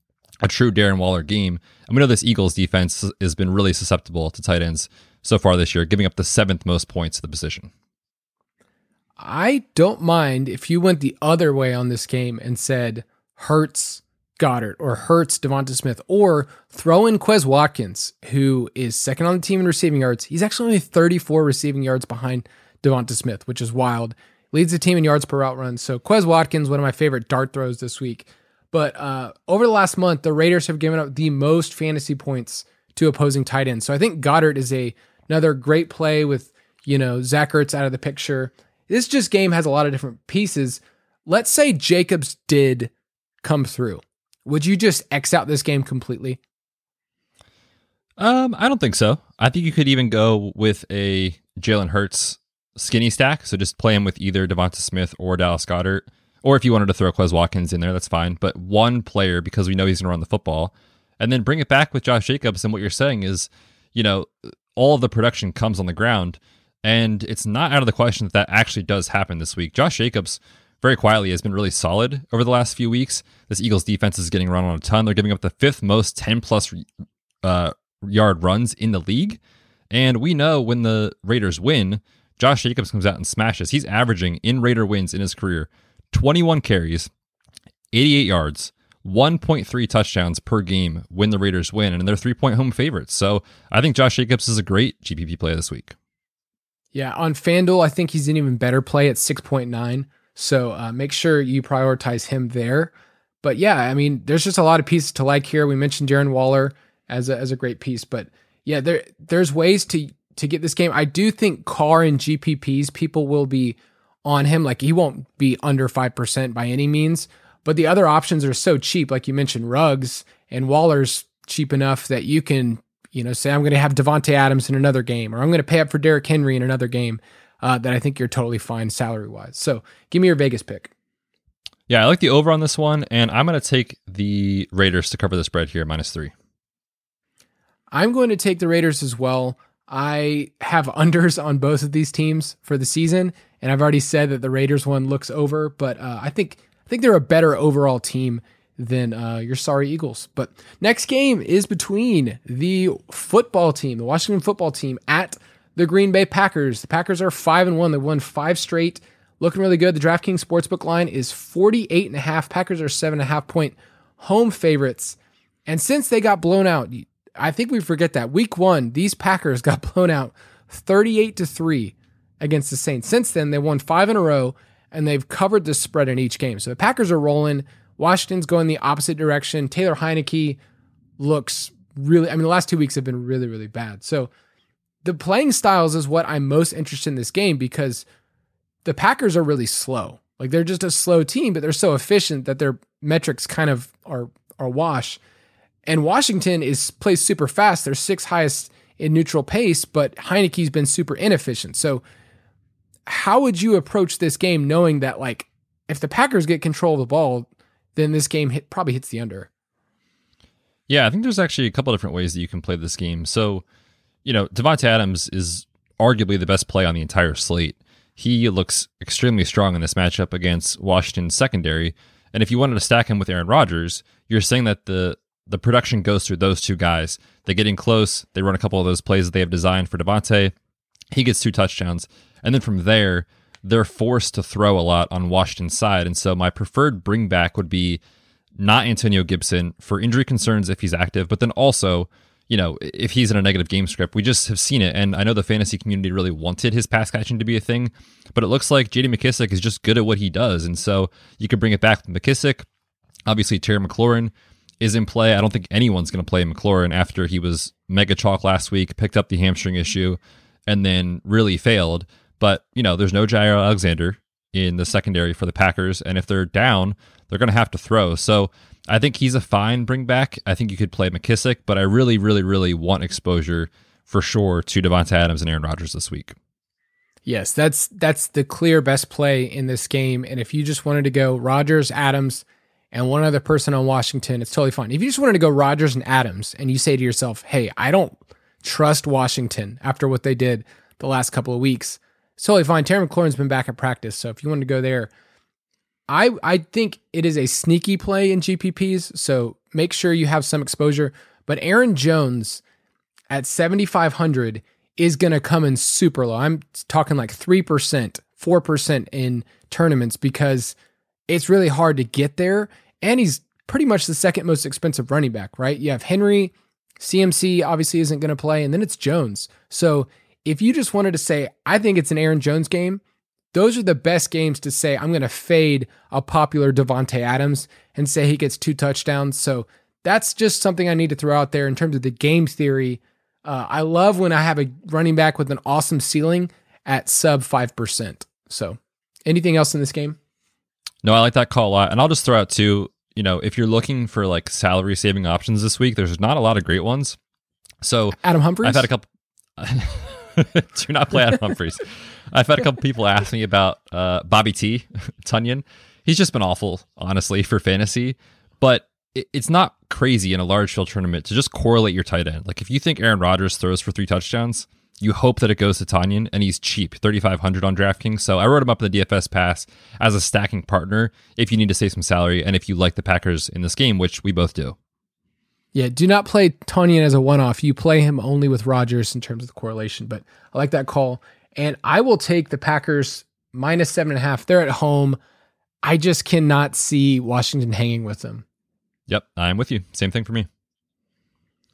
a true Darren Waller game. And we know this Eagles defense has been really susceptible to tight ends so far this year, giving up the seventh most points to the position. I don't mind if you went the other way on this game and said Hurts Goedert or Hurts Devonta Smith or throw in Quez Watkins, who is second on the team in receiving yards. He's actually only 34 receiving yards behind Devonta Smith, which is wild. Leads the team in yards per route run. So Quez Watkins, one of my favorite dart throws this week. But uh, over the last month, the Raiders have given up the most fantasy points to opposing tight ends. So I think Goedert is a another great play with you know Zach Ertz out of the picture. This just game has a lot of different pieces. Let's say Jacobs did come through would you just X out this game completely? Um, I don't think so. I think you could even go with a Jalen Hurts skinny stack. So just play him with either Devonta Smith or Dallas Goedert. Or if you wanted to throw Quez Watkins in there, that's fine. But one player because we know he's going to run the football, and then bring it back with Josh Jacobs. And what you're saying is, you know, all of the production comes on the ground, and it's not out of the question that that actually does happen this week. Josh Jacobs very quietly has been really solid over the last few weeks. This Eagles defense is getting run on a ton. They're giving up the fifth most 10 plus uh, yard runs in the league. And we know when the Raiders win, Josh Jacobs comes out and smashes. He's averaging in Raider wins in his career 21 carries, 88 yards, 1.3 touchdowns per game when the Raiders win, and they're three point home favorites. So I think Josh Jacobs is a great GPP play this week. Yeah, on FanDuel, I think he's an even better play at 6.9. So uh, make sure you prioritize him there. But yeah, I mean, there's just a lot of pieces to like here. We mentioned Darren Waller as a, as a great piece, but yeah, there there's ways to to get this game. I do think Carr and GPPs people will be on him. Like he won't be under five percent by any means, but the other options are so cheap. Like you mentioned, Ruggs and Waller's cheap enough that you can you know say I'm going to have Davante Adams in another game, or I'm going to pay up for Derrick Henry in another game. Uh, that I think you're totally fine salary wise. So give me your Vegas pick. Yeah, I like the over on this one, and I'm going to take the Raiders to cover the spread here, minus three. I'm going to take the Raiders as well. I have unders on both of these teams for the season, and I've already said that the Raiders one looks over, but uh, I think I think they're a better overall team than uh, your sorry Eagles. But next game is between the football team, the Washington football team, at the Green Bay Packers. The Packers are five and one. They won five straight, looking really good. The DraftKings sportsbook line is 48 and a half. Packers are seven and a half point home favorites. And since they got blown out, I think we forget that week one, these Packers *laughs* got blown out 38 to 3 against the Saints. Since then, they won five in a row and they've covered the spread in each game. So the Packers are rolling. Washington's going the opposite direction. Taylor Heinicke looks really, I mean, the last two weeks have been really, really bad. So the playing styles is what I'm most interested in this game because the Packers are really slow. Like they're just a slow team, but they're so efficient that their metrics kind of are are wash. And Washington is plays super fast. They're sixth highest in neutral pace, but Heinicke's been super inefficient. So how would you approach this game knowing that like if the Packers get control of the ball, then this game hit, probably hits the under? Yeah, I think there's actually a couple different ways that you can play this game. So, you know, Davante Adams is arguably the best play on the entire slate. He looks extremely strong in this matchup against Washington's secondary. And if you wanted to stack him with Aaron Rodgers, you're saying that the the production goes through those two guys. They get in close. They run a couple of those plays that they have designed for Davante. He gets two touchdowns. And then from there, they're forced to throw a lot on Washington's side. And so my preferred bring back would be not Antonio Gibson for injury concerns if he's active, but then also, you know, if he's in a negative game script. We just have seen it. And I know the fantasy community really wanted his pass catching to be a thing, but it looks like JD McKissic is just good at what he does. And so you could bring it back with McKissic. Obviously, Terry McLaurin is in play. I don't think anyone's going to play McLaurin after he was mega chalk last week, picked up the hamstring issue, and then really failed. But, you know, there's no Jaire Alexander in the secondary for the Packers. And if they're down, they're going to have to throw. So I think he's a fine bring back. I think you could play McKissic, but I really, really, really want exposure for sure to Davante Adams and Aaron Rodgers this week. Yes, that's that's the clear best play in this game. And if you just wanted to go Rodgers, Adams, and one other person on Washington, it's totally fine. If you just wanted to go Rodgers and Adams and you say to yourself, hey, I don't trust Washington after what they did the last couple of weeks, it's totally fine. Terry McLaurin's been back at practice. So if you want to go there, I I think it is a sneaky play in GPPs. So make sure you have some exposure. But Aaron Jones at 7,500 is going to come in super low. I'm talking like 3%, 4% in tournaments because it's really hard to get there and he's pretty much the second most expensive running back, right? You have Henry, CMC obviously isn't going to play, and then it's Jones. So if you just wanted to say, I think it's an Aaron Jones game, those are the best games to say, I'm going to fade a popular Davante Adams and say he gets two touchdowns. So that's just something I need to throw out there in terms of the game theory. Uh, I love when I have a running back with an awesome ceiling at sub 5%. So anything else in this game? No, I like that call a lot. And I'll just throw out too, you know, if you're looking for like salary saving options this week, there's not a lot of great ones. So Adam Humphries. I've had a couple. *laughs* do not play Adam Humphries. I've had a couple people ask me about uh, Bobby T. *laughs* Tonyan. He's just been awful, honestly, for fantasy. But it, it's not crazy in a large field tournament to just correlate your tight end. Like if you think Aaron Rodgers throws for three touchdowns, you hope that it goes to Tonyan, and he's cheap, thirty five hundred on DraftKings. So I wrote him up in the DFS pass as a stacking partner if you need to save some salary and if you like the Packers in this game, which we both do. Yeah, do not play Tonyan as a one off. You play him only with Rodgers in terms of the correlation, but I like that call. And I will take the Packers minus seven and a half. They're at home. I just cannot see Washington hanging with them. Yep, I'm with you. Same thing for me.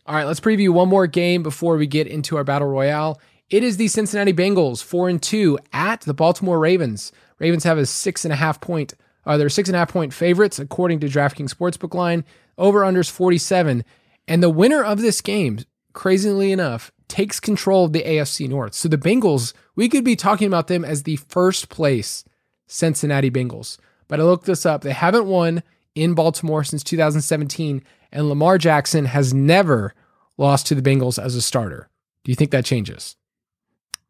All right, let's preview one more game before we get into our battle royale. It is the Cincinnati Bengals, four and two, at the Baltimore Ravens. Ravens have a six and a half point, uh, they're six and a half point favorites according to DraftKings Sportsbook line. Over unders 47. And the winner of this game, crazily enough, takes control of the AFC North. So the Bengals, we could be talking about them as the first place Cincinnati Bengals. But I looked this up. They haven't won in Baltimore since 2017, and Lamar Jackson has never lost to the Bengals as a starter. Do you think that changes?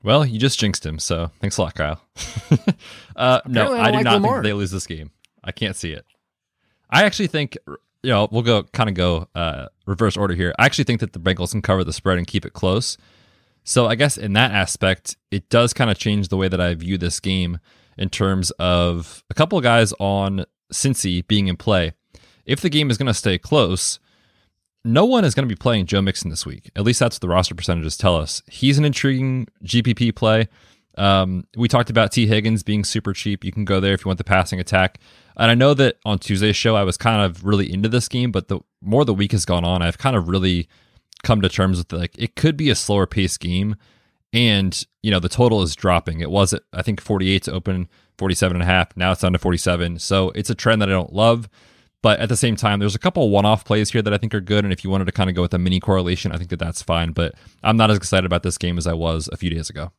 Well, you just jinxed him, so thanks a lot, Kyle. *laughs* uh, no, I I, do like not Lamar. think they lose this game. I can't see it. I actually think, you know, we'll go kind of go uh, reverse order here. I actually think that the Bengals can cover the spread and keep it close. So I guess in that aspect, it does kind of change the way that I view this game in terms of a couple of guys on Cincy being in play. If the game is going to stay close, no one is going to be playing Joe Mixon this week. At least that's what the roster percentages tell us. He's an intriguing GPP play. Um, we talked about Tee Higgins being super cheap. You can go there if you want the passing attack. And I know that on Tuesday's show, I was kind of really into this game, but the more the week has gone on, I've kind of really come to terms with like it could be a slower pace game. And, you know, the total is dropping. It was I think, 48 to open, 47 and a half. Now it's down to 47. So it's a trend that I don't love. But at the same time, there's a couple one-off plays here that I think are good, and if you wanted to kind of go with a mini correlation, I think that that's fine. But I'm not as excited about this game as I was a few days ago.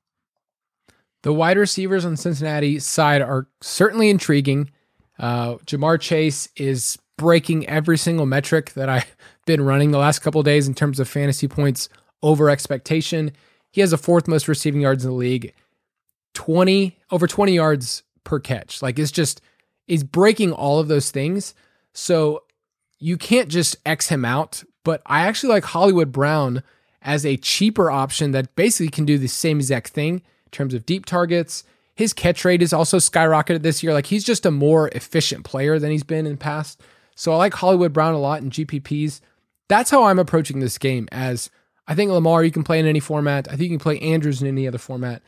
The wide receivers on Cincinnati side are certainly intriguing. Uh, Ja'Marr Chase is breaking every single metric that I've been running the last couple days in terms of fantasy points over expectation. He has the fourth most receiving yards in the league, 20 over 20 yards per catch. Like it's just he's breaking all of those things. So you can't just X him out, but I actually like Hollywood Brown as a cheaper option that basically can do the same exact thing in terms of deep targets. His catch rate is also skyrocketed this year. Like he's just a more efficient player than he's been in the past. So I like Hollywood Brown a lot in GPPs. That's how I'm approaching this game as I think Lamar you can play in any format. I think you can play Andrews in any other format.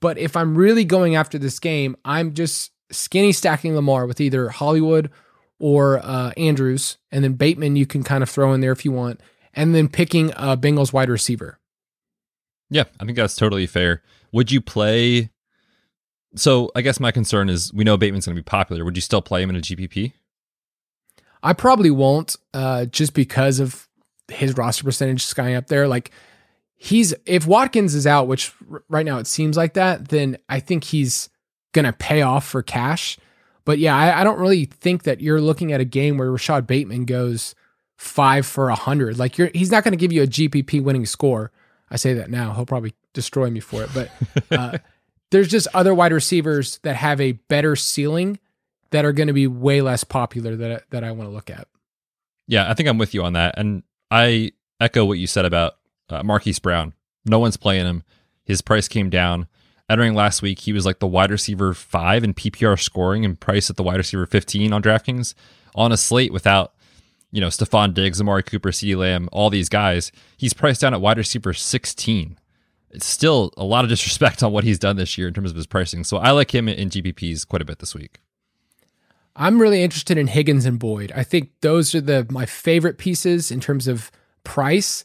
But if I'm really going after this game, I'm just skinny stacking Lamar with either Hollywood or uh, Andrews, and then Bateman you can kind of throw in there if you want, and then picking a Bengals wide receiver. Yeah, I think that's totally fair. Would you play? So I guess my concern is we know Bateman's going to be popular. Would you still play him in a GPP? I probably won't, uh, just because of his roster percentage skying up there. Like he's if Watkins is out, which r- right now it seems like that, then I think he's gonna pay off for cash. But yeah, I, I don't really think that you're looking at a game where Rashod Bateman goes five for a hundred. Like you're he's not gonna give you a GPP winning score. I say that now. He'll probably destroy me for it. But *laughs* uh, there's just other wide receivers that have a better ceiling that are going to be way less popular that that I want to look at. Yeah, I think I'm with you on that, and I echo what you said about uh, Marquise Brown. No one's playing him. His price came down. Entering last week, he was like the wide receiver five in PPR scoring and price at the wide receiver 15 on DraftKings on a slate without, you know, Stefon Diggs, Amari Cooper, CeeDee Lamb, all these guys. He's priced down at wide receiver 16. It's still a lot of disrespect on what he's done this year in terms of his pricing. So I like him in GPPs quite a bit this week. I'm really interested in Higgins and Boyd. I think those are the my favorite pieces in terms of price.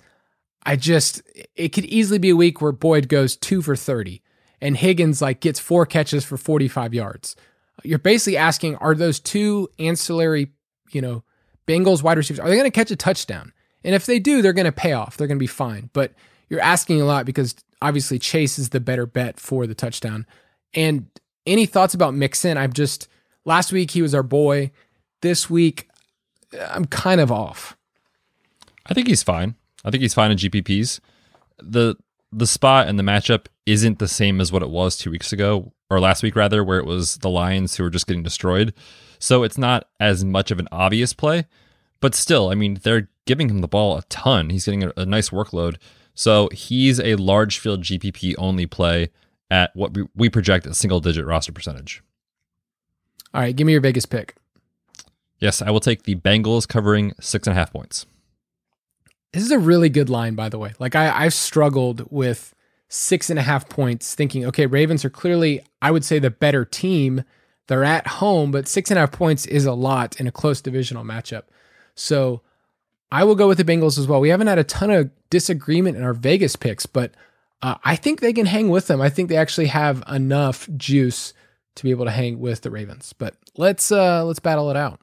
I just it could easily be a week where Boyd goes 2 for 30 and Higgins like gets four catches for 45 yards. You're basically asking are those two ancillary, you know, Bengals wide receivers are they going to catch a touchdown? And if they do, they're going to pay off. They're going to be fine. But you're asking a lot because obviously Chase is the better bet for the touchdown. And any thoughts about Mixon? I'm just Last week he was our boy. This week uh, I'm kind of off. I think he's fine. I think he's fine in GPPs. The the spot and the matchup isn't the same as what it was two weeks ago or last week rather, where it was the Lions who were just getting destroyed. So it's not as much of an obvious play, but still, I mean, they're giving him the ball a ton. He's getting a, a nice workload. So he's a large field GPP only play at what we, we project a single digit roster percentage. All right, give me your Vegas pick. Yes, I will take the Bengals covering six and a half points. This is a really good line, by the way. Like I, I've struggled with six and a half points, thinking, okay, Ravens are clearly, I would say, the better team. They're at home, but six and a half points is a lot in a close divisional matchup. So I will go with the Bengals as well. We haven't had a ton of disagreement in our Vegas picks, but uh, I think they can hang with them. I think they actually have enough juice to be able to hang with the Ravens. But let's uh, let's battle it out.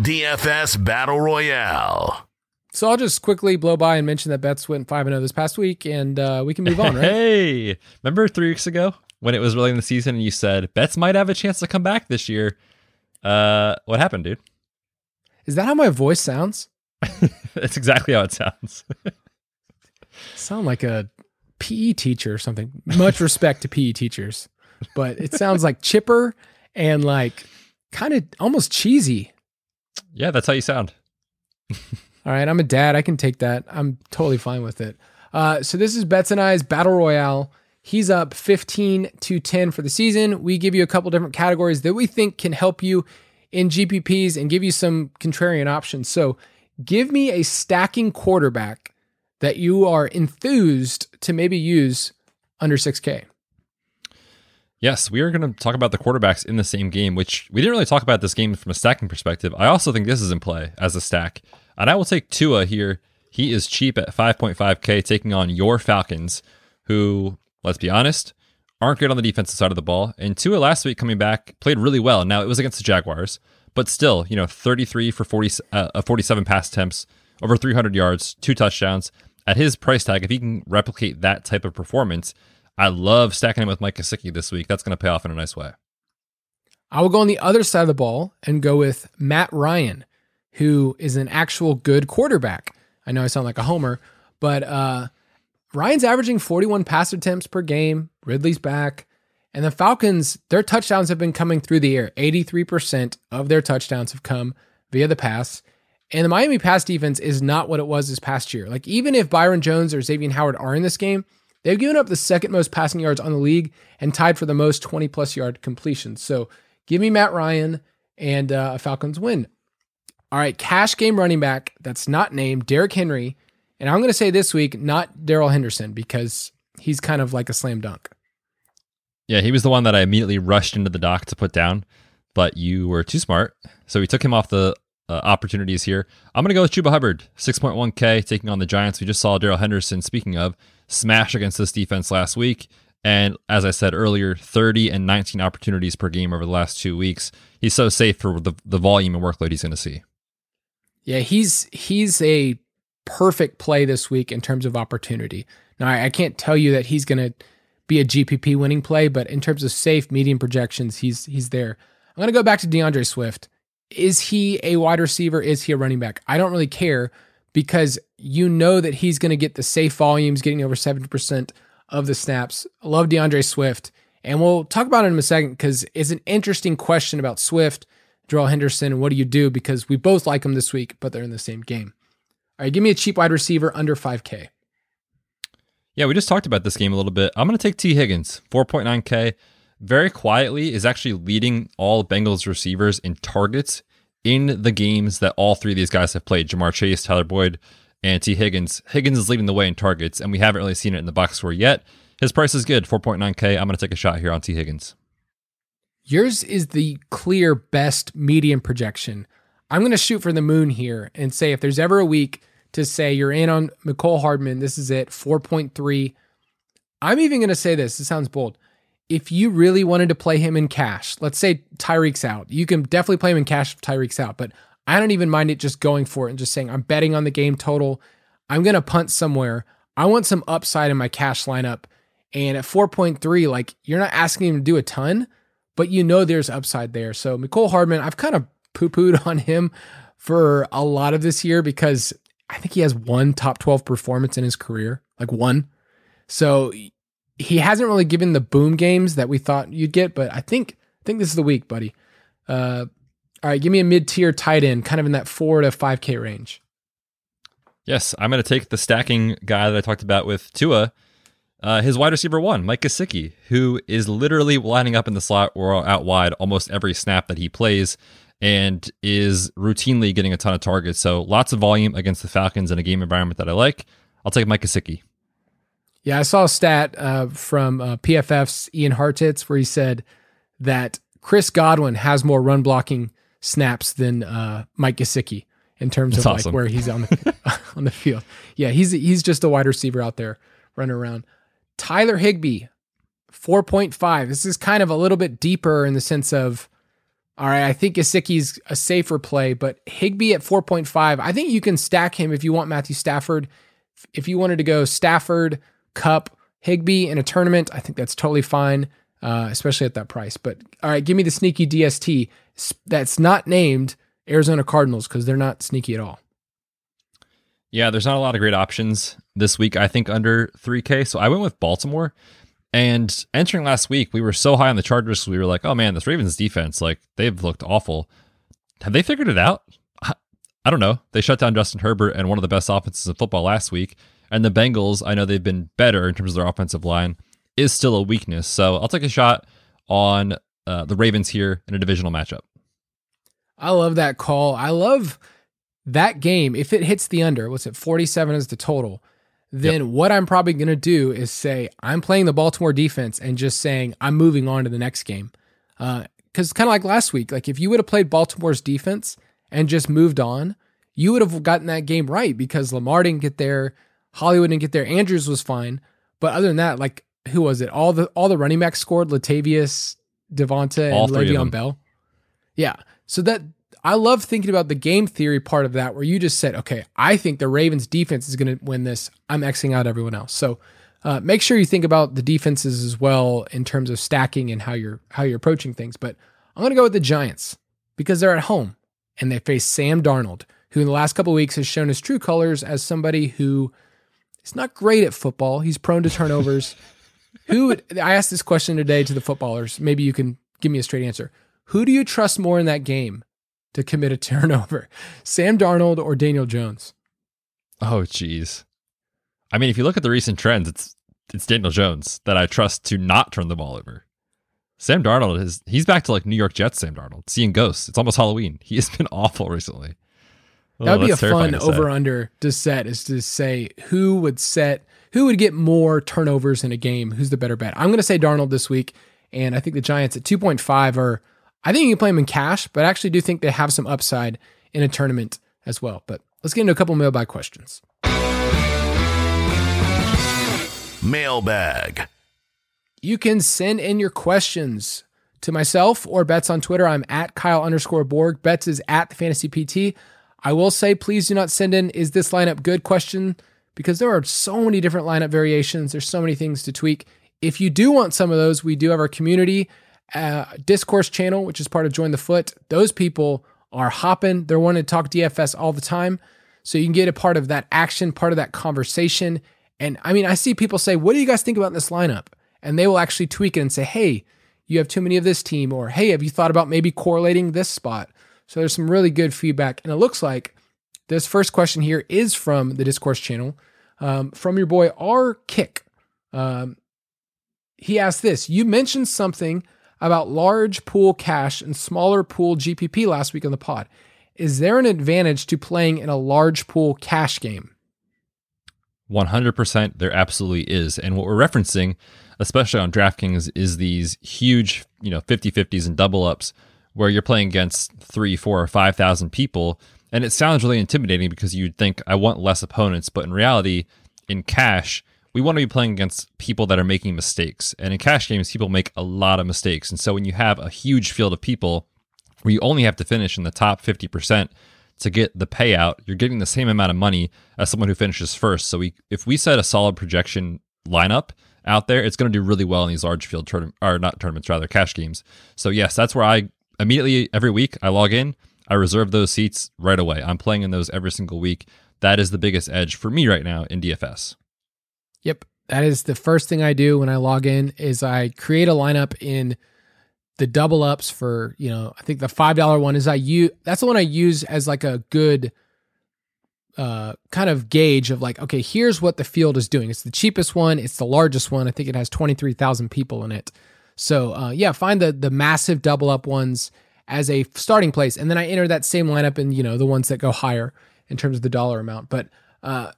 DFS Battle Royale. So I'll just quickly blow by and mention that Betz went five and zero this past week, and uh, we can move on. Right? hey, remember three weeks ago when it was early in the season, and you said Betz might have a chance to come back this year? Uh, what happened, dude? Is that how my voice sounds? *laughs* That's exactly how it sounds. *laughs* Sound like a PE teacher or something. Much respect to PE teachers, but it sounds like chipper and like kind of almost cheesy. yeah, that's how you sound. *laughs* All right, I'm a dad. I can take that. I'm totally fine with it. Uh, so this is Betz and I's Battle Royale. He's up 15 to 10 for the season. We give you a couple different categories that we think can help you in GPPs and give you some contrarian options. So give me a stacking quarterback that you are enthused to maybe use under 6K. Yes, we are going to talk about the quarterbacks in the same game, which we didn't really talk about this game from a stacking perspective. I also think this is in play as a stack. And I will take Tua here. He is cheap at 5.5K, taking on your Falcons, who, let's be honest, aren't great on the defensive side of the ball. And Tua last week coming back played really well. Now it was against the Jaguars, but still, you know, 33 for 40, uh, 47 pass attempts, over 300 yards, two touchdowns. At his price tag, if he can replicate that type of performance, I love stacking him with Mike Gesicki this week. That's going to pay off in a nice way. I will go on the other side of the ball and go with Matt Ryan, who is an actual good quarterback. I know I sound like a homer, but uh, Ryan's averaging 41 pass attempts per game. Ridley's back. And the Falcons, their touchdowns have been coming through the air. 83% of their touchdowns have come via the pass. And the Miami pass defense is not what it was this past year. Like, even if Byron Jones or Xavier Howard are in this game, they've given up the second most passing yards on the league and tied for the most 20 plus yard completions. So give me Matt Ryan and uh, a Falcons win. All right, cash game running back that's not named Derrick Henry. And I'm going to say this week, not Darrell Henderson, because he's kind of like a slam dunk. Yeah, he was the one that I immediately rushed into the dock to put down, but you were too smart. So we took him off the uh, opportunities here. I'm going to go with Chuba Hubbard, 6.1K, taking on the Giants. We just saw Darrell Henderson, speaking of, smash against this defense last week. And as I said earlier, 30 and 19 opportunities per game over the last two weeks. He's so safe for the, the volume and workload he's going to see. Yeah, he's he's a perfect play this week in terms of opportunity. Now, I, I can't tell you that he's going to be a GPP winning play, but in terms of safe medium projections, he's he's there. I'm going to go back to DeAndre Swift. Is he a wide receiver? Is he a running back? I don't really care because you know that he's going to get the safe volumes, getting over 70% of the snaps. I love DeAndre Swift. And we'll talk about it in a second because it's an interesting question about Swift, Darrell Henderson, and what do you do? Because we both like them this week, but they're in the same game. All right, give me a cheap wide receiver under 5K. Yeah, we just talked about this game a little bit. I'm going to take Tee Higgins, 4.9K. Very quietly is actually leading all Bengals receivers in targets in the games that all three of these guys have played Ja'Marr Chase, Tyler Boyd, and Tee Higgins. Higgins is leading the way in targets, and we haven't really seen it in the box score yet. His price is good, 4.9K. I'm going to take a shot here on Tee Higgins. Yours is the clear best medium projection. I'm going to shoot for the moon here and say if there's ever a week to say you're in on Mecole Hardman, this is it, 4.3. I'm even going to say this, it sounds bold. If you really wanted to play him in cash, let's say Tyreek's out, you can definitely play him in cash if Tyreek's out, but I don't even mind it just going for it and just saying, I'm betting on the game total. I'm going to punt somewhere. I want some upside in my cash lineup. And at 4.3, like you're not asking him to do a ton, but you know there's upside there. So Mecole Hardman, I've kind of poo pooed on him for a lot of this year because I think he has one top 12 performance in his career, like one. So he hasn't really given the boom games that we thought you'd get, but I think I think this is the week, buddy. Uh, all right, give me a mid tier tight end, kind of in that four to five K range. Yes, I'm going to take the stacking guy that I talked about with Tua, uh, his wide receiver one, Mike Gesicki, who is literally lining up in the slot or out wide almost every snap that he plays and is routinely getting a ton of targets. So lots of volume against the Falcons in a game environment that I like. I'll take Mike Gesicki. Yeah, I saw a stat uh, from uh, PFF's Ian Hartitz where he said that Chris Godwin has more run blocking snaps than uh, Mike Gesicki in terms That's of awesome. like where he's on the *laughs* on the field. Yeah, he's he's just a wide receiver out there running around. Tyler Higbee, four point five. This is kind of a little bit deeper in the sense of, all right, I think Gesicki's a safer play, but Higbee at four point five. I think you can stack him if you want Matthew Stafford. If you wanted to go Stafford, Kupp, Higbee in a tournament, I think that's totally fine, uh, especially at that price. But all right, give me the sneaky DST that's not named Arizona Cardinals because they're not sneaky at all. Yeah, there's not a lot of great options this week, I think, under 3K. So I went with Baltimore. And entering last week, we were so high on the Chargers. We were like, oh man, this Ravens defense, like, they've looked awful. Have they figured it out? I, don't know. They shut down Justin Herbert and one of the best offenses in football last week. And the Bengals, I know they've been better in terms of their offensive line, is still a weakness. So I'll take a shot on uh, the Ravens here in a divisional matchup. I love that call. I love that game. If it hits the under, what's it, 47 is the total, then yep. what I'm probably going to do is say, I'm playing the Baltimore defense and just saying, I'm moving on to the next game. Because uh, kind of like last week, like if you would have played Baltimore's defense and just moved on, you would have gotten that game right because Lamar didn't get there, Hollywood didn't get there, Andrews was fine. But other than that, like who was it? All the all the running backs scored Latavius, Devonta, and Le'Veon Bell. Yeah. So that I love thinking about the game theory part of that, where you just said, okay, I think the Ravens defense is going to win this. I'm Xing out everyone else. So uh, make sure you think about the defenses as well in terms of stacking and how you're how you're approaching things. But I'm going to go with the Giants because they're at home and they face Sam Darnold, who in the last couple weeks has shown his true colors as somebody who is not great at football. He's prone to turnovers. *laughs* who I asked this question today to the footballers. Maybe you can give me a straight answer. Who do you trust more in that game to commit a turnover, *laughs* Sam Darnold or Daniel Jones? Oh, geez. I mean, if you look at the recent trends, it's it's Daniel Jones that I trust to not turn the ball over. Sam Darnold is he's back to like New York Jets. Sam Darnold seeing ghosts. It's almost Halloween. *laughs* He has been awful recently. Oh, that would oh, be a fun over under to set is to say who would set who would get more turnovers in a game. Who's the better bet? I'm going to say Darnold this week, and I think the Giants at 2.5 are I think you can play them in cash, but I actually do think they have some upside in a tournament as well. But let's get into a couple mailbag questions. Mailbag. You can send in your questions to myself or Betz on Twitter. I'm at Kyle underscore Borg. Betz is at the Fantasy PT. I will say, please do not send in, is this lineup good question? Because there are so many different lineup variations. There's so many things to tweak. If you do want some of those, we do have our community uh, discourse channel, which is part of Join the Foot. Those people are hopping. They're wanting to talk DFS all the time. So you can get a part of that action, part of that conversation. And I mean, I see people say, What do you guys think about this lineup? And they will actually tweak it and say, Hey, you have too many of this team, or Hey, have you thought about maybe correlating this spot? So there's some really good feedback. And it looks like this first question here is from the discourse channel um, from your boy R Kick. Um, he asked this You mentioned something about large pool cash and smaller pool GPP last week on the pod. Is there an advantage to playing in a large pool cash game? 100% there absolutely is. And what we're referencing, especially on DraftKings, is these huge, you know, 50-50s and double ups where you're playing against three, four, or 5,000 people. And it sounds really intimidating because you'd think, I want less opponents. But in reality, in cash, we want to be playing against people that are making mistakes. And in cash games, people make a lot of mistakes. And so when you have a huge field of people where you only have to finish in the top 50% to get the payout, you're getting the same amount of money as someone who finishes first. So we, if we set a solid projection lineup out there, it's going to do really well in these large field tournament or not tournaments, rather cash games. So yes, that's where I immediately every week I log in, I reserve those seats right away. I'm playing in those every single week. That is the biggest edge for me right now in DFS. Yep. That is the first thing I do when I log in is I create a lineup in the double ups for, you know, I think the $5 one is I use that's the one I use as like a good uh kind of gauge of like okay, here's what the field is doing. It's the cheapest one, it's the largest one. I think it has 23,000 people in it. So, uh yeah, find the the massive double up ones as a starting place and then I enter that same lineup in, you know, the ones that go higher in terms of the dollar amount. But uh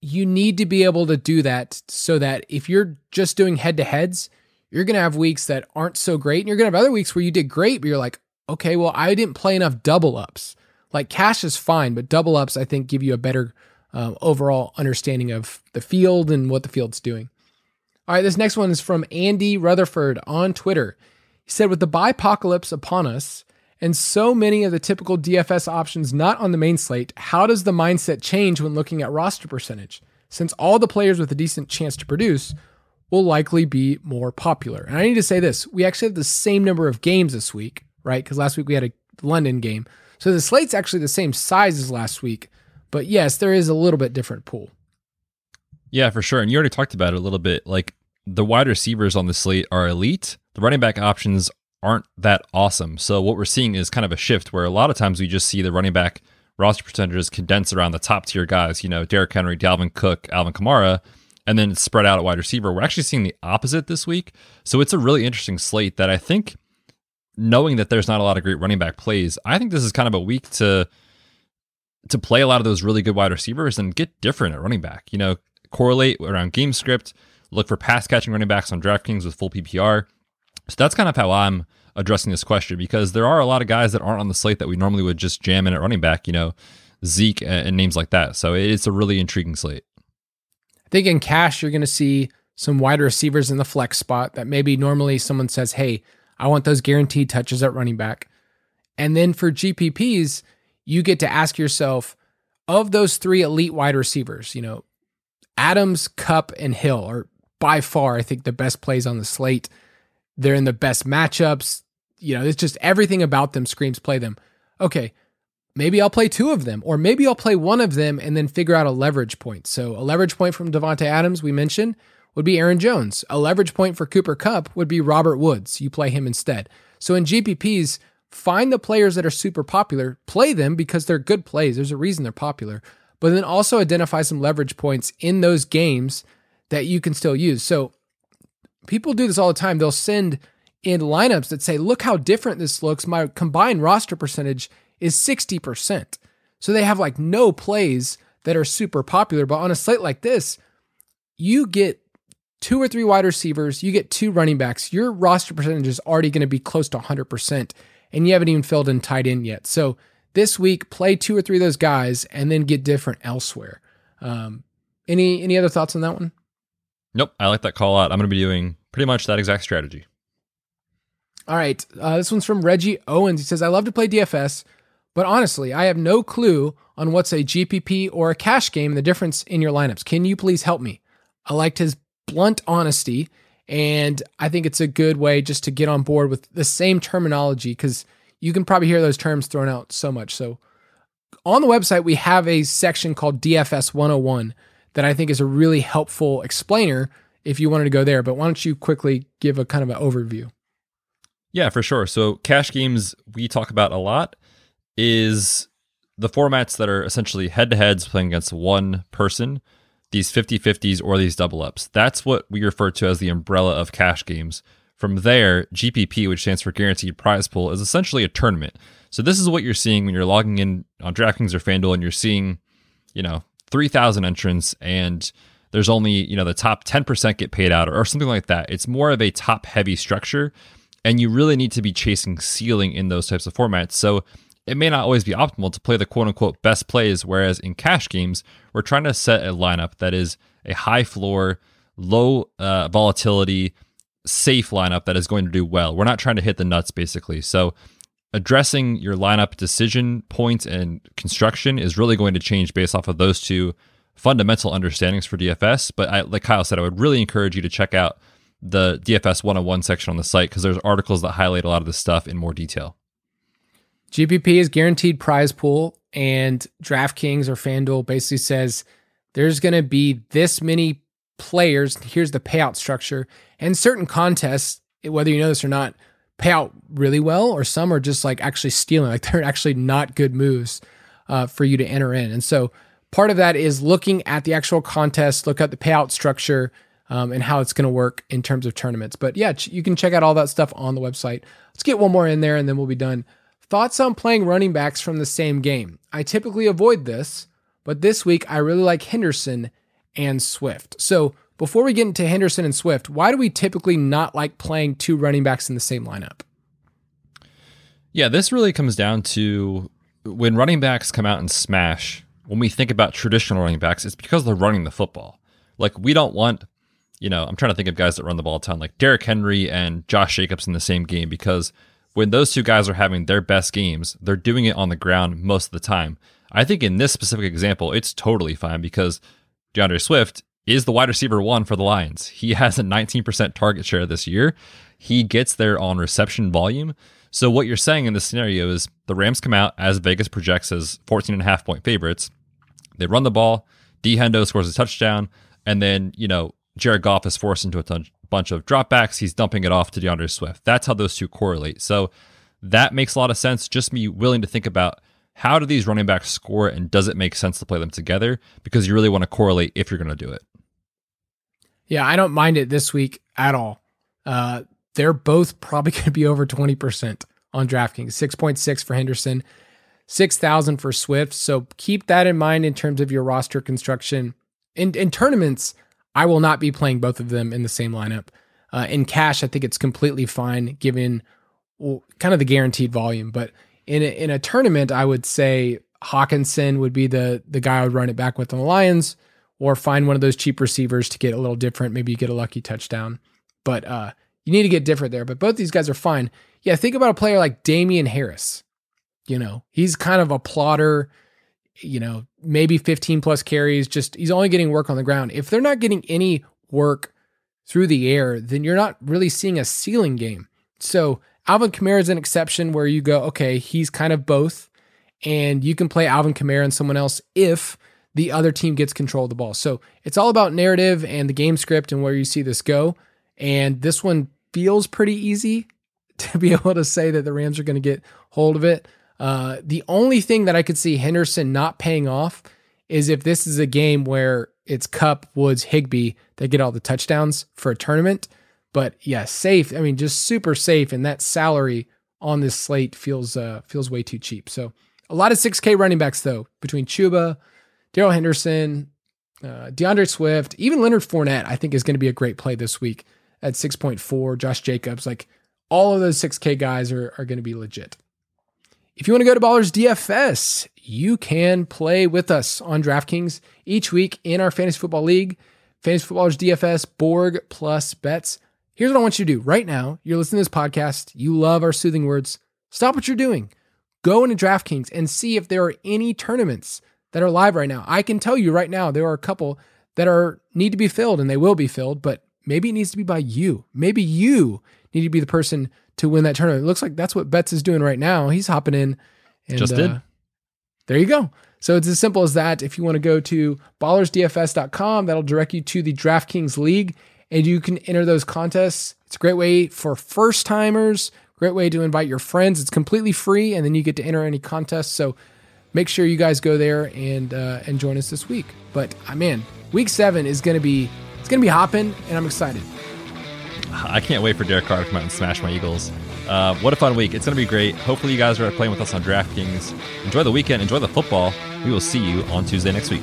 you need to be able to do that so that if you're just doing head to heads, you're going to have weeks that aren't so great. And you're going to have other weeks where you did great, but you're like, okay, well, I didn't play enough double ups. Like cash is fine, but double ups, I think, give you a better uh, overall understanding of the field and what the field's doing. All right, this next one is from Andy Rutherford on Twitter. He said, With the bipocalypse upon us, and so many of the typical DFS options not on the main slate, how does the mindset change when looking at roster percentage? Since all the players with a decent chance to produce will likely be more popular. And I need to say this we actually have the same number of games this week, right? Because last week we had a London game. So the slate's actually the same size as last week. But yes, there is a little bit different pool. Yeah, for sure. And you already talked about it a little bit. Like the wide receivers on the slate are elite. The running back options aren't that awesome. So what we're seeing is kind of a shift where a lot of times we just see the running back roster percentages condense around the top tier guys, you know, Derrick Henry, Dalvin Cook, Alvin Kamara, and then spread out at wide receiver. We're actually seeing the opposite this week. So it's a really interesting slate that I think knowing that there's not a lot of great running back plays, I think this is kind of a week to to play a lot of those really good wide receivers and get different at running back. You know, correlate around game script, look for pass catching running backs on DraftKings with full PPR so that's kind of how I'm addressing this question because there are a lot of guys that aren't on the slate that we normally would just jam in at running back, you know, Zeke and names like that. So it's a really intriguing slate. I think in cash, you're going to see some wide receivers in the flex spot that maybe normally someone says, Hey, I want those guaranteed touches at running back. And then for GPPs, you get to ask yourself, of those three elite wide receivers, you know, Adams, Kupp, and Hill are by far, I think, the best plays on the slate. They're in the best matchups. You know, it's just everything about them screams play them. Okay, maybe I'll play two of them, or maybe I'll play one of them and then figure out a leverage point. So a leverage point from Davante Adams, we mentioned, would be Aaron Jones. A leverage point for Cooper Kupp would be Robert Woods. You play him instead. So in GPPs, find the players that are super popular, play them because they're good plays. There's a reason they're popular. But then also identify some leverage points in those games that you can still use. So people do this all the time. They'll send in lineups that say, look how different this looks. My combined roster percentage is 60%. So they have like no plays that are super popular. But on a slate like this, you get two or three wide receivers, you get two running backs. Your roster percentage is already going to be close to 100%, and you haven't even filled in tight end yet. So this week, play two or three of those guys and then get different elsewhere. Um, any any other thoughts on that one? Nope, I like that call out. I'm going to be doing pretty much that exact strategy. All right. Uh, this one's from Reggie Owens. He says, I love to play DFS, but honestly, I have no clue on what's a GPP or a cash game the difference in your lineups. Can you please help me? I liked his blunt honesty, and I think it's a good way just to get on board with the same terminology because you can probably hear those terms thrown out so much. So, on the website, we have a section called DFS 101 that I think is a really helpful explainer if you wanted to go there. But why don't you quickly give a kind of an overview? Yeah, for sure. So cash games we talk about a lot is the formats that are essentially head to heads playing against one person, these 50 50s or these double ups. That's what we refer to as the umbrella of cash games. From there, GPP, which stands for Guaranteed Prize Pool, is essentially a tournament. So this is what you're seeing when you're logging in on DraftKings or FanDuel and you're seeing, you know, 3,000 entrants and there's only, you know, the top 10% get paid out or, or something like that. It's more of a top heavy structure. And you really need to be chasing ceiling in those types of formats. So it may not always be optimal to play the quote unquote best plays. Whereas in cash games, we're trying to set a lineup that is a high floor, low uh, volatility, safe lineup that is going to do well. We're not trying to hit the nuts basically. So addressing your lineup decision points and construction is really going to change based off of those two fundamental understandings for DFS. But I, like Kyle said, I would really encourage you to check out the DFS 101 section on the site because there's articles that highlight a lot of this stuff in more detail. GPP is guaranteed prize pool, and DraftKings or FanDuel basically says there's going to be this many players. Here's the payout structure. And certain contests, whether you know this or not, pay out really well, or some are just like actually stealing. *laughs* Like they're actually not good moves uh, for you to enter in. And so part of that is looking at the actual contest, look at the payout structure. Um, and how it's going to work in terms of tournaments. But yeah, ch- you can check out all that stuff on the website. Let's get one more in there and then we'll be done. Thoughts on playing running backs from the same game? I typically avoid this, but this week I really like Henderson and Swift. So before we get into Henderson and Swift, why do we typically not like playing two running backs in the same lineup? Yeah, this really comes down to when running backs come out and smash. When we think about traditional running backs, it's because they're running the football. Like we don't want, you know, I'm trying to think of guys that run the ball a ton, like Derrick Henry and Josh Jacobs in the same game, because when those two guys are having their best games, they're doing it on the ground most of the time. I think in this specific example, it's totally fine because D'Andre Swift is the wide receiver one for the Lions. He has a 19% target share this year. He gets there on reception volume. So what you're saying in this scenario is the Rams come out as Vegas projects as 14 and a half point favorites. They run the ball. D Hendo scores a touchdown, and then you know Jared Goff is forced into a bunch of dropbacks. He's dumping it off to D'Andre Swift. That's how those two correlate. So that makes a lot of sense. Just me willing to think about how do these running backs score and does it make sense to play them together because you really want to correlate if you're going to do it. Yeah, I don't mind it this week at all. Uh, they're both probably *laughs* going to be over 20% on DraftKings 6.6 for Henderson, 6,000 for Swift. So keep that in mind in terms of your roster construction. In, in tournaments, I will not be playing both of them in the same lineup. Uh, in cash, I think it's completely fine given well, kind of the guaranteed volume. But in a, in a tournament, I would say Hockenson would be the the guy I would run it back with on the Lions, or find one of those cheap receivers to get a little different. Maybe you get a lucky touchdown, but uh, you need to get different there. But both these guys are fine. Yeah, think about a player like Damien Harris. You know, he's kind of a plotter. You know, maybe 15 plus carries. Just he's only getting work on the ground. If they're not getting any work through the air, then you're not really seeing a ceiling game. So Alvin Kamara is an exception where you go, okay, he's kind of both, and you can play Alvin Kamara and someone else if the other team gets control of the ball. So it's all about narrative and the game script and where you see this go. And this one feels pretty easy *laughs* to be able to say that the Rams are going to get hold of it. Uh, the only thing that I could see Henderson not paying off is if this is a game where it's Kupp, Woods, Higbee that get all the touchdowns for a tournament. But yeah, safe. I mean, just super safe, and that salary on this slate feels uh, feels way too cheap. So a lot of 6K running backs though between Chuba, Darrell Henderson, uh, D'Andre Swift, even Leonard Fournette. I think is going to be a great play this week at 6.4. Josh Jacobs, like all of those 6K guys are are going to be legit. If you want to go to Ballers DFS, you can play with us on DraftKings each week in our fantasy football league. Fantasy Footballers DFS Borg plus Betz. Here's what I want you to do right now. You're listening to this podcast. You love our soothing words. Stop what you're doing. Go into DraftKings and see if there are any tournaments that are live right now. I can tell you right now there are a couple that are need to be filled and they will be filled, but maybe it needs to be by you. Maybe you need to be the person to win that tournament. It looks like that's what Betz is doing right now. He's hopping in and Just did. Uh, there you go. So it's as simple as that. If you want to go to ballersdfs.com, that'll direct you to the DraftKings League and you can enter those contests. It's a great way for first timers, great way to invite your friends. It's completely free, and then you get to enter any contests. So make sure you guys go there and uh, and join us this week. But I uh, man, week seven is gonna be it's gonna be hopping, and I'm excited. I can't wait for Derek Carr to come out and smash my Eagles. Uh, what a fun week! It's gonna be great. Hopefully, you guys are playing with us on DraftKings. Enjoy the weekend. Enjoy the football. We will see you on Tuesday next week.